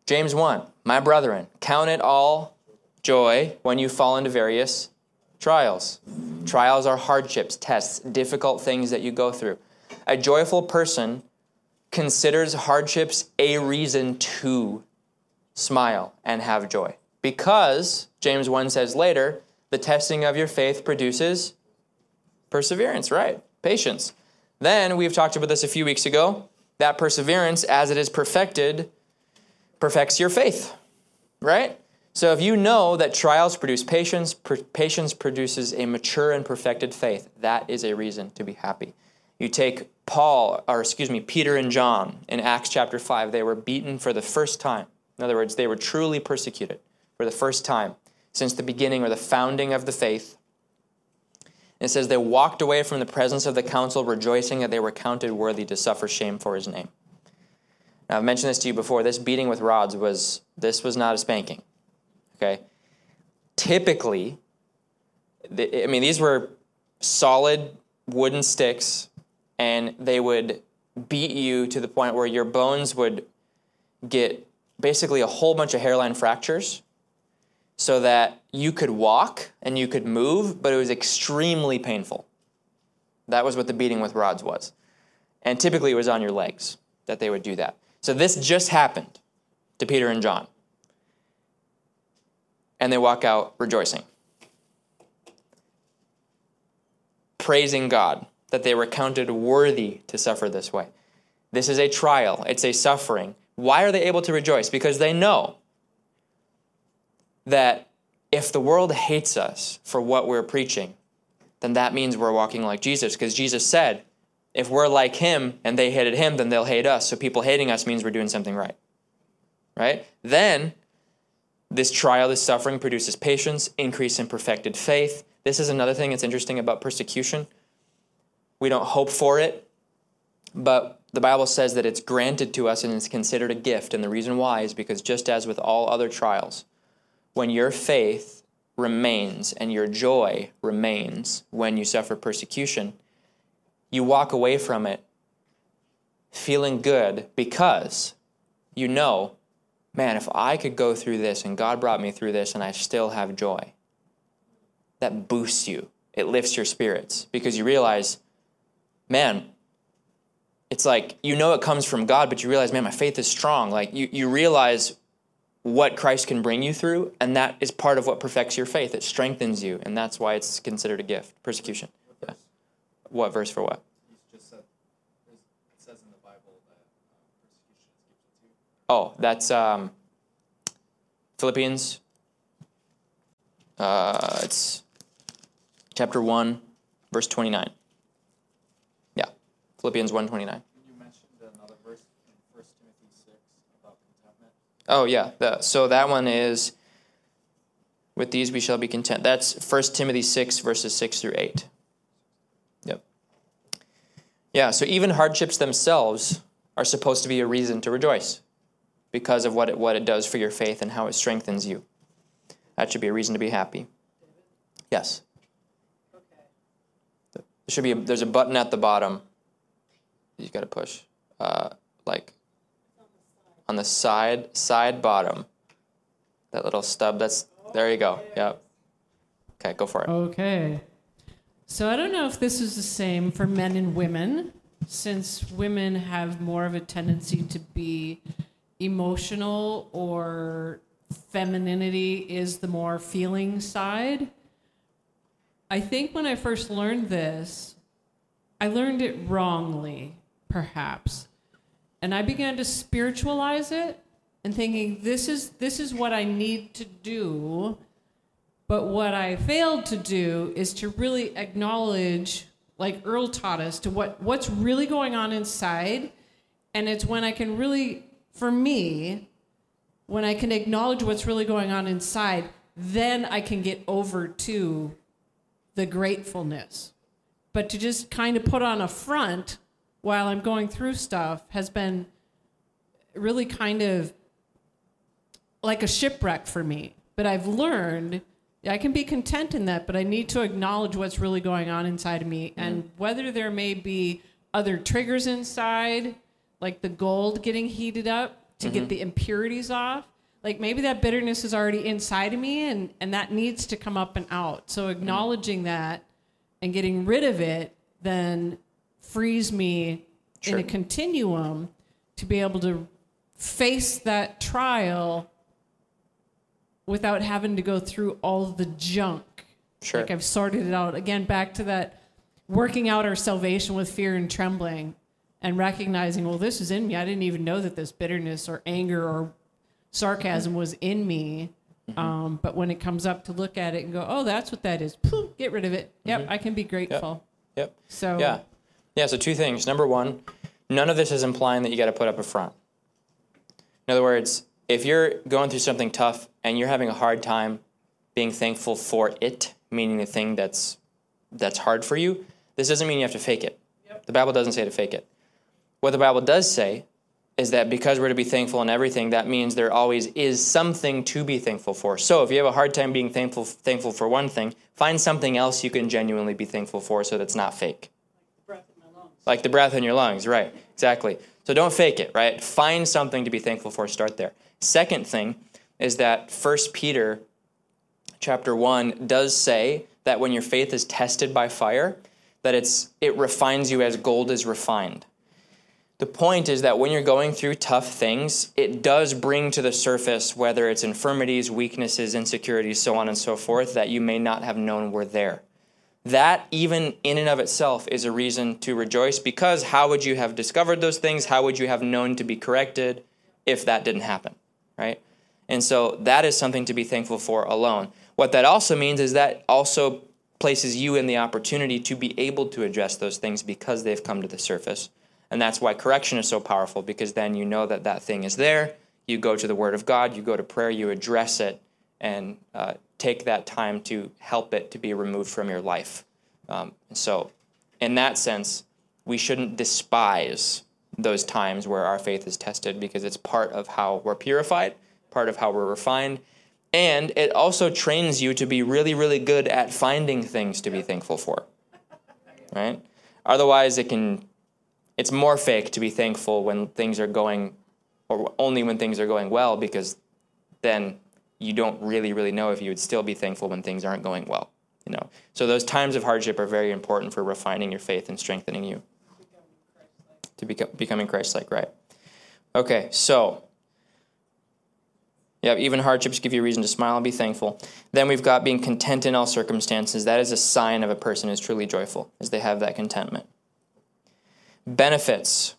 Speaker 1: James 1 My brethren, count it all joy when you fall into various trials. Trials are hardships, tests, difficult things that you go through. A joyful person considers hardships a reason to smile and have joy. Because, James 1 says later, the testing of your faith produces perseverance, right? Patience. Then, we've talked about this a few weeks ago, that perseverance, as it is perfected, perfects your faith, right? So if you know that trials produce patience, per- patience produces a mature and perfected faith, that is a reason to be happy. You take Paul, or excuse me, Peter and John in Acts chapter 5, they were beaten for the first time. In other words, they were truly persecuted for the first time since the beginning or the founding of the faith. It says they walked away from the presence of the council, rejoicing that they were counted worthy to suffer shame for his name. Now, I've mentioned this to you before. This beating with rods was this was not a spanking. Okay. Typically, I mean, these were solid wooden sticks, and they would beat you to the point where your bones would get basically a whole bunch of hairline fractures so that you could walk and you could move, but it was extremely painful. That was what the beating with rods was. And typically it was on your legs that they would do that. So this just happened to Peter and John. And they walk out rejoicing, praising God that they were counted worthy to suffer this way. This is a trial, it's a suffering. Why are they able to rejoice? Because they know that if the world hates us for what we're preaching, then that means we're walking like Jesus. Because Jesus said, if we're like him and they hated him, then they'll hate us. So people hating us means we're doing something right. Right? Then this trial, this suffering produces patience, increase in perfected faith. This is another thing that's interesting about persecution. We don't hope for it, but the Bible says that it's granted to us and it's considered a gift. And the reason why is because just as with all other trials, when your faith remains and your joy remains when you suffer persecution, you walk away from it feeling good because you know, man, if I could go through this and God brought me through this and I still have joy, that boosts you. It lifts your spirits because you realize man, it's like you know it comes from God, but you realize, man, my faith is strong. Like you, you realize what Christ can bring you through, and that is part of what perfects your faith. It strengthens you, and that's why it's considered a gift. Persecution. What verse, yeah. what
Speaker 4: verse for what?
Speaker 1: Oh, that's um, Philippians. Uh, it's chapter 1, verse 29. Yeah, Philippians
Speaker 4: 1 29.
Speaker 1: Oh yeah, the, so that one is. With these we shall be content. That's 1 Timothy six verses six through eight. Yep. Yeah, so even hardships themselves are supposed to be a reason to rejoice, because of what it what it does for your faith and how it strengthens you. That should be a reason to be happy. Yes.
Speaker 2: Okay.
Speaker 1: There should be a, there's a button at the bottom. You got to push, uh, like on the side side bottom. That little stub. That's there. You go. Yep. Okay, go for it.
Speaker 5: Okay. So I don't know if this is the same for men and women, since women have more of a tendency to be emotional or femininity is the more feeling side. I think when I first learned this, I learned it wrongly, perhaps. And I began to spiritualize it and thinking this is this is what I need to do but what I failed to do is to really acknowledge, like Earl taught us, to what, what's really going on inside. And it's when I can really, for me, when I can acknowledge what's really going on inside, then I can get over to the gratefulness. But to just kind of put on a front while I'm going through stuff has been really kind of like a shipwreck for me. But I've learned I can be content in that, but I need to acknowledge what's really going on inside of me and whether there may be other triggers inside, like the gold getting heated up to get mm-hmm. the impurities off. Like maybe that bitterness is already inside of me and, and that needs to come up and out. So mm-hmm. acknowledging that and getting rid of it then frees me
Speaker 1: Sure.
Speaker 5: in a continuum to be able to face that trial without having to go through all the junk.
Speaker 1: Sure.
Speaker 5: Like I've sorted it out. Again, back to that working out our salvation with fear and trembling and recognizing, well, this is in me. I didn't even know that this bitterness or anger or sarcasm was in me.
Speaker 1: Mm-hmm.
Speaker 5: Um, but when it comes up to look at it and go, oh, that's what that is, poof, get rid of it. Yep, I can be grateful.
Speaker 1: Yep.
Speaker 5: So,
Speaker 1: Mm-hmm. Yeah. Yeah, so two things. Number one, none of this is implying that you got to put up a front. In other words, if you're going through something tough and you're having a hard time being thankful for it, meaning the thing that's that's hard for you, this doesn't mean you have to fake it. The Bible doesn't say to fake it. What the Bible does say is that because we're to be thankful in everything, that means there always is something to be thankful for. So if you have a hard time being thankful thankful for one thing, find something else you can genuinely be thankful for so that's not fake
Speaker 2: Breath in my lungs.
Speaker 1: Like the breath in your lungs, right? Exactly. So don't fake it, right? Find something to be thankful for. Start there. Second thing is that First Peter chapter 1 does say that when your faith is tested by fire, that it's it refines you as gold is refined. The point is that when you're going through tough things, it does bring to the surface whether it's infirmities, weaknesses, insecurities, so on and so forth that you may not have known were there that even in and of itself is a reason to rejoice because how would you have discovered those things? How would you have known to be corrected if that didn't happen right? And so that is something to be thankful for alone. What that also means is that also places you in the opportunity to be able to address those things because they've come to the surface. And that's why correction is so powerful because then you know that that thing is there. You go to the word of god you go to prayer you address it and uh, take that time to help it to be removed from your life. Um, so, in that sense, we shouldn't despise those times where our faith is tested because it's part of how we're purified, part of how we're refined, and it also trains you to be really, really good at finding things to be thankful for. Right? Otherwise, it can. It's more fake to be thankful when things are going, or only when things are going well, because then you don't really, really know if you would still be thankful when things aren't going well. You know, so those times of hardship are very important for refining your faith and strengthening you. to become becoming Christ-like, right? Okay, so yeah, even hardships give you a reason to smile and be thankful. Then we've got being content in all circumstances. That is a sign of a person is truly joyful, as they have that contentment. Benefits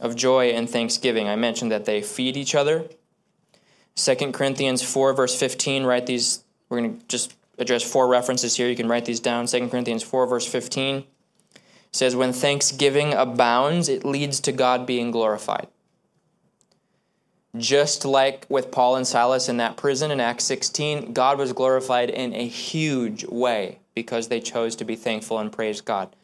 Speaker 1: of joy and thanksgiving. I mentioned that they feed each other. 2 Corinthians 4, verse 15, write these, we're going to just address four references here. You can write these down. 2 Corinthians 4, verse 15 says, When thanksgiving abounds, it leads to God being glorified. Just like with Paul and Silas in that prison in Acts 16, God was glorified in a huge way because they chose to be thankful and praise God.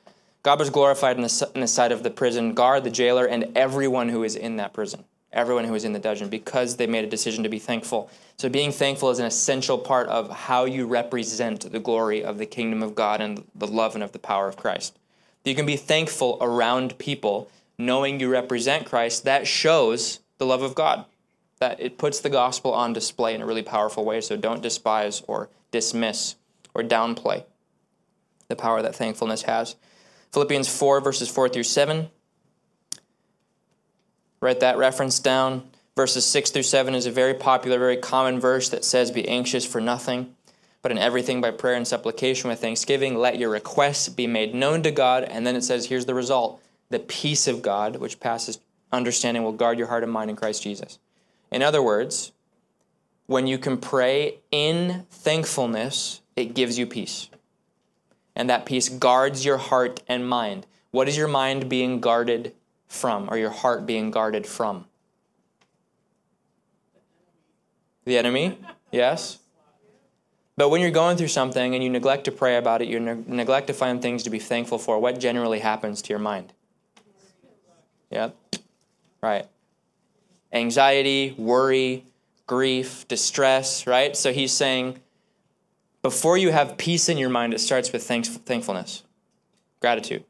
Speaker 1: God was glorified in the, in the sight of the prison guard, the jailer, and everyone who is in that prison, everyone who was in the dungeon, because they made a decision to be thankful. So, being thankful is an essential part of how you represent the glory of the kingdom of God and the love and of the power of Christ. You can be thankful around people, knowing you represent Christ. That shows the love of God that it puts the gospel on display in a really powerful way. So don't despise or dismiss or downplay the power that thankfulness has. Philippians 4, verses 4 through 7. Write that reference down. Verses 6 through 7 is a very popular, very common verse that says, Be anxious for nothing, but in everything by prayer and supplication with thanksgiving, let your requests be made known to God. And then it says, Here's the result the peace of God, which passes understanding, will guard your heart and mind in Christ Jesus. In other words, when you can pray in thankfulness, it gives you peace. And that peace guards your heart and mind. What is your mind being guarded from, or your heart being guarded from? The enemy? Yes? But when you're going through something and you neglect to pray about it, you ne- neglect to find things to be thankful for, what generally happens to your mind? Yep. Right anxiety, worry, grief, distress, right? So he's saying, before you have peace in your mind, it starts with thanks, thankfulness, gratitude.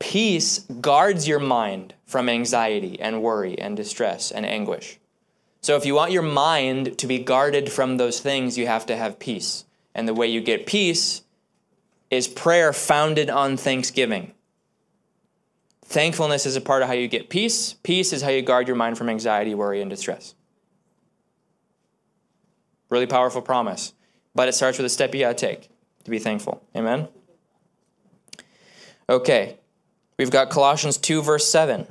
Speaker 1: Peace guards your mind from anxiety and worry and distress and anguish. So if you want your mind to be guarded from those things, you have to have peace. And the way you get peace is prayer founded on thanksgiving. Thankfulness is a part of how you get peace. Peace is how you guard your mind from anxiety, worry, and distress. Really powerful promise. But it starts with a step you got to take to be thankful. Amen? Okay. We've got Colossians 2, verse 7. It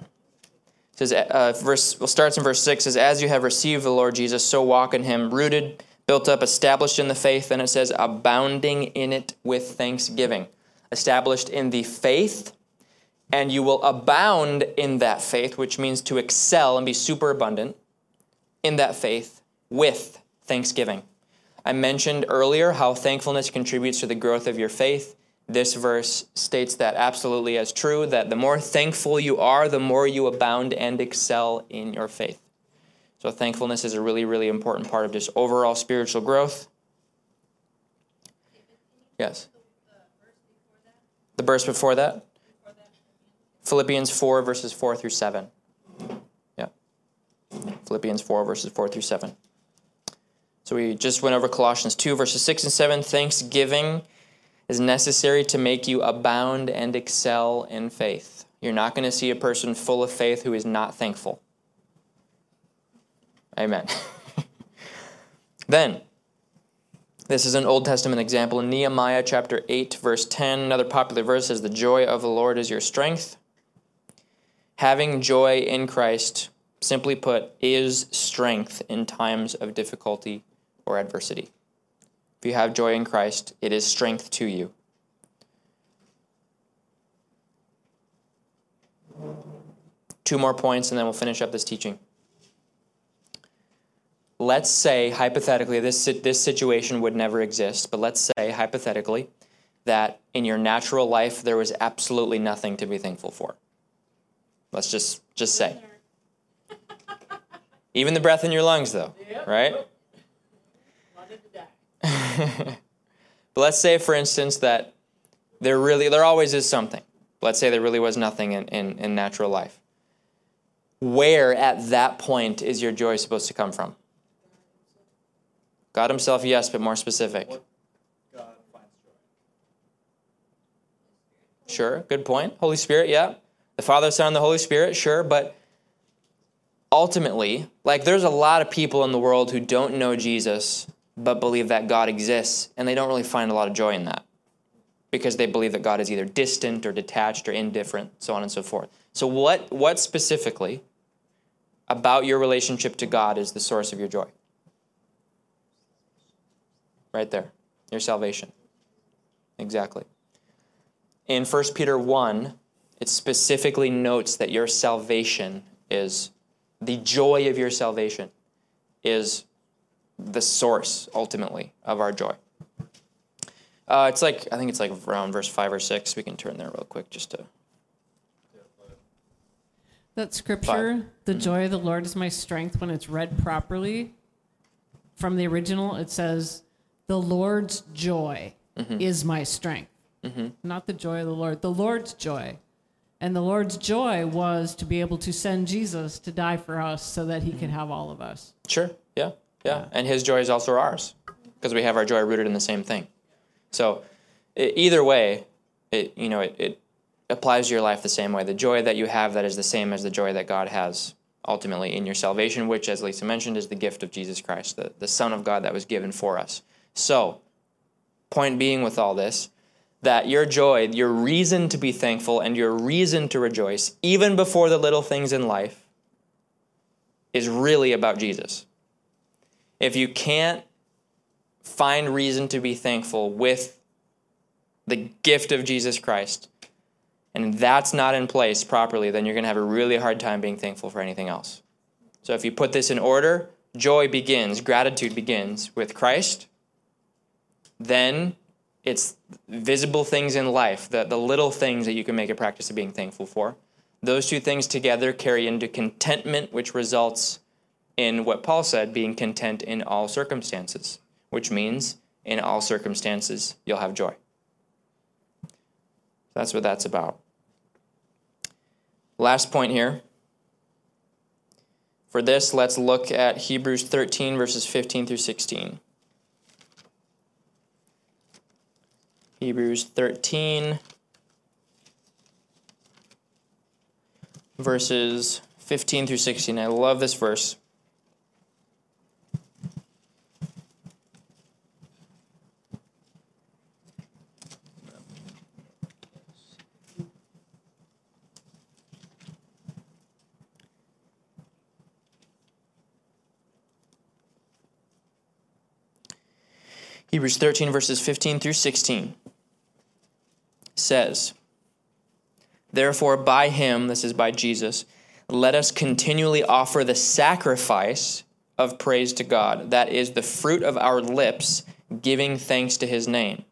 Speaker 1: says, uh, verse, well, starts in verse 6 says, As you have received the Lord Jesus, so walk in him, rooted, built up, established in the faith. And it says, abounding in it with thanksgiving. Established in the faith and you will abound in that faith, which means to excel and be super abundant in that faith with thanksgiving. I mentioned earlier how thankfulness contributes to the growth of your faith. This verse states that absolutely as true that the more thankful you are, the more you abound and excel in your faith. So, thankfulness is a really, really important part of just overall spiritual growth. Yes. The verse before that? Philippians 4, verses 4 through 7. Yeah. Philippians 4, verses 4 through 7. So we just went over Colossians 2, verses 6 and 7. Thanksgiving is necessary to make you abound and excel in faith. You're not going to see a person full of faith who is not thankful. Amen. [LAUGHS] then, this is an Old Testament example in Nehemiah chapter 8, verse 10. Another popular verse is The joy of the Lord is your strength. Having joy in Christ, simply put, is strength in times of difficulty or adversity. If you have joy in Christ, it is strength to you. Two more points, and then we'll finish up this teaching. Let's say, hypothetically, this, this situation would never exist, but let's say, hypothetically, that in your natural life there was absolutely nothing to be thankful for. Let's just just say. [LAUGHS] Even the breath in your lungs, though, yep. right? [LAUGHS] but let's say, for instance, that there really there always is something. Let's say there really was nothing in, in, in natural life. Where at that point is your joy supposed to come from? God Himself, yes, but more specific. Sure, good point. Holy Spirit, yeah. The Father, Son, and the Holy Spirit, sure, but ultimately, like there's a lot of people in the world who don't know Jesus but believe that God exists, and they don't really find a lot of joy in that because they believe that God is either distant or detached or indifferent, so on and so forth. So, what, what specifically about your relationship to God is the source of your joy? Right there, your salvation. Exactly. In 1 Peter 1, it specifically notes that your salvation is the joy of your salvation is the source ultimately of our joy. Uh, it's like I think it's like around verse five or six. We can turn there real quick just to.
Speaker 5: That scripture, the mm-hmm. joy of the Lord is my strength, when it's read properly from the original, it says, the Lord's joy mm-hmm. is my strength. Mm-hmm. Not the joy of the Lord, the Lord's joy. And the Lord's joy was to be able to send Jesus to die for us so that he could have all of us.
Speaker 1: Sure. Yeah. And His joy is also ours because we have our joy rooted in the same thing. So, e- either way, it you know it, it applies to your life the same way. The joy that you have that is the same as the joy that God has ultimately in your salvation, which, as Lisa mentioned, is the gift of Jesus Christ, the, the Son of God that was given for us. So, point being with all this, that your joy, your reason to be thankful, and your reason to rejoice, even before the little things in life, is really about Jesus. If you can't find reason to be thankful with the gift of Jesus Christ, and that's not in place properly, then you're going to have a really hard time being thankful for anything else. So if you put this in order, joy begins, gratitude begins with Christ. Then it's visible things in life, the, the little things that you can make a practice of being thankful for. Those two things together carry into contentment, which results in what Paul said, being content in all circumstances, which means in all circumstances you'll have joy. That's what that's about. Last point here. For this, let's look at Hebrews 13, verses 15 through 16. Hebrews 13, verses 15 through 16. I love this verse. Hebrews 13, verses 15 through 16 says, Therefore, by him, this is by Jesus, let us continually offer the sacrifice of praise to God. That is the fruit of our lips, giving thanks to his name.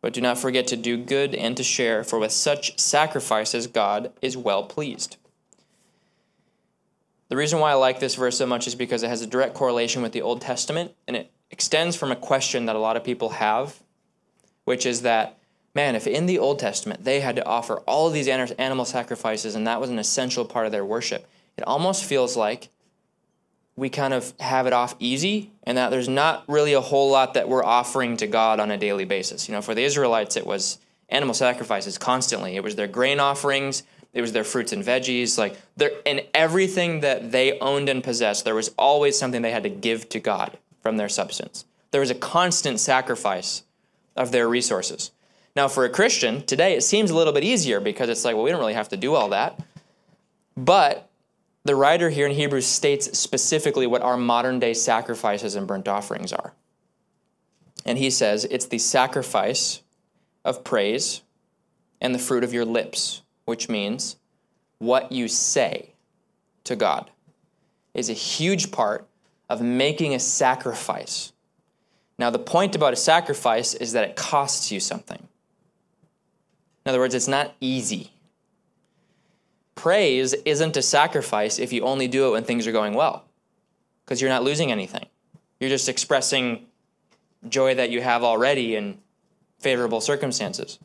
Speaker 1: But do not forget to do good and to share, for with such sacrifices God is well pleased. The reason why I like this verse so much is because it has a direct correlation with the Old Testament, and it extends from a question that a lot of people have, which is that, man, if in the Old Testament they had to offer all of these animal sacrifices and that was an essential part of their worship, it almost feels like we kind of have it off easy and that there's not really a whole lot that we're offering to God on a daily basis. You know, for the Israelites, it was animal sacrifices constantly, it was their grain offerings. It was their fruits and veggies, like there, in everything that they owned and possessed. There was always something they had to give to God from their substance. There was a constant sacrifice of their resources. Now, for a Christian today, it seems a little bit easier because it's like, well, we don't really have to do all that. But the writer here in Hebrews states specifically what our modern day sacrifices and burnt offerings are. And he says it's the sacrifice of praise and the fruit of your lips, which means what you say to God is a huge part of making a sacrifice. Now, the point about a sacrifice is that it costs you something. In other words, it's not easy. Praise isn't a sacrifice if you only do it when things are going well, because you're not losing anything. You're just expressing joy that you have already in favorable circumstances.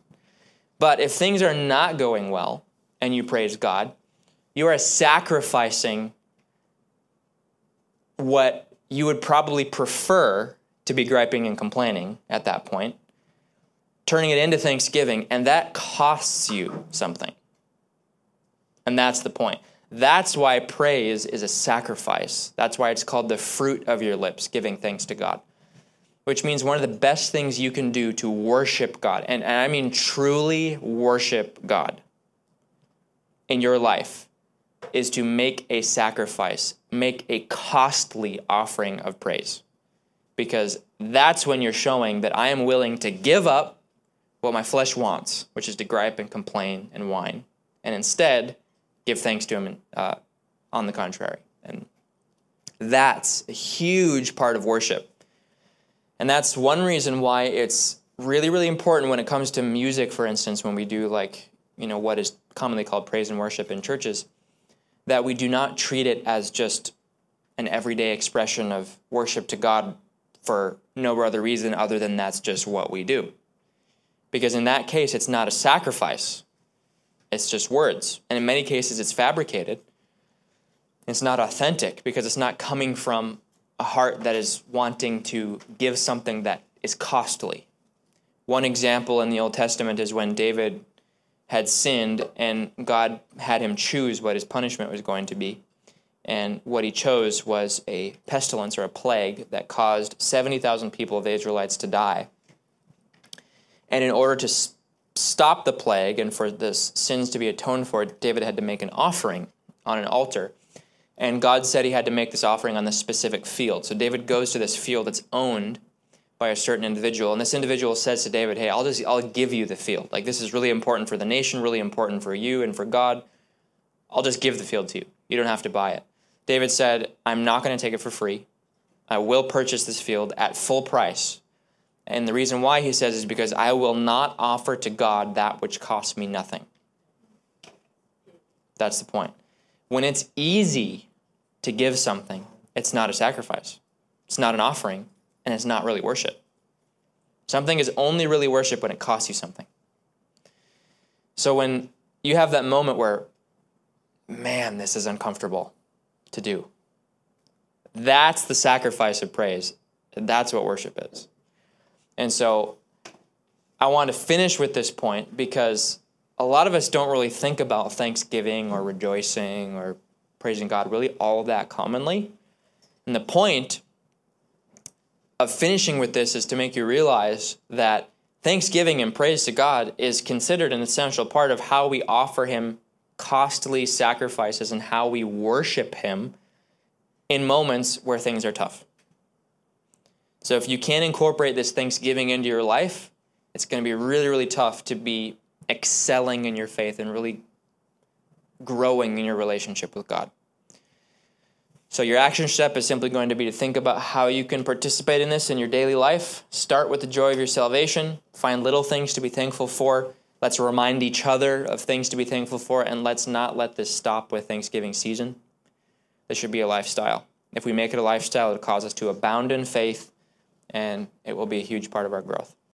Speaker 1: But if things are not going well and you praise God, you are sacrificing what you would probably prefer to be griping and complaining at that point, turning it into thanksgiving, and that costs you something. And that's the point. That's why praise is a sacrifice. That's why it's called the fruit of your lips, giving thanks to God. Which means one of the best things you can do to worship God, and, and I mean truly worship God in your life, is to make a sacrifice, make a costly offering of praise. Because that's when you're showing that I am willing to give up what my flesh wants, which is to gripe and complain and whine, and instead give thanks to Him uh, on the contrary. And that's a huge part of worship. And that's one reason why it's really, really important when it comes to music, for instance, when we do like, you know, what is commonly called praise and worship in churches, that we do not treat it as just an everyday expression of worship to God for no other reason other than that's just what we do. Because in that case, it's not a sacrifice, it's just words. And in many cases, it's fabricated. It's not authentic because it's not coming from a heart that is wanting to give something that is costly. One example in the Old Testament is when David had sinned and God had him choose what his punishment was going to be. And what he chose was a pestilence or a plague that caused 70,000 people of the Israelites to die. And in order to stop the plague and for the sins to be atoned for, David had to make an offering on an altar. And God said he had to make this offering on this specific field. So David goes to this field that's owned by a certain individual, and this individual says to David, "Hey, I'll just I'll give you the field. Like this is really important for the nation, really important for you and for God. I'll just give the field to you. You don't have to buy it." David said, "I'm not going to take it for free. I will purchase this field at full price." And the reason why he says is because I will not offer to God that which costs me nothing. That's the point. When it's easy to give something, it's not a sacrifice. It's not an offering, and it's not really worship. Something is only really worship when it costs you something. So when you have that moment where, man, this is uncomfortable to do, that's the sacrifice of praise. That's what worship is. And so I want to finish with this point because a lot of us don't really think about thanksgiving or rejoicing or praising God really all that commonly. And the point of finishing with this is to make you realize that thanksgiving and praise to God is considered an essential part of how we offer Him costly sacrifices and how we worship Him in moments where things are tough. So if you can't incorporate this thanksgiving into your life, it's going to be really, really tough to be excelling in your faith and really growing in your relationship with God. So, your action step is simply going to be to think about how you can participate in this in your daily life. Start with the joy of your salvation. Find little things to be thankful for. Let's remind each other of things to be thankful for, and let's not let this stop with Thanksgiving season. This should be a lifestyle. If we make it a lifestyle, it'll cause us to abound in faith, and it will be a huge part of our growth.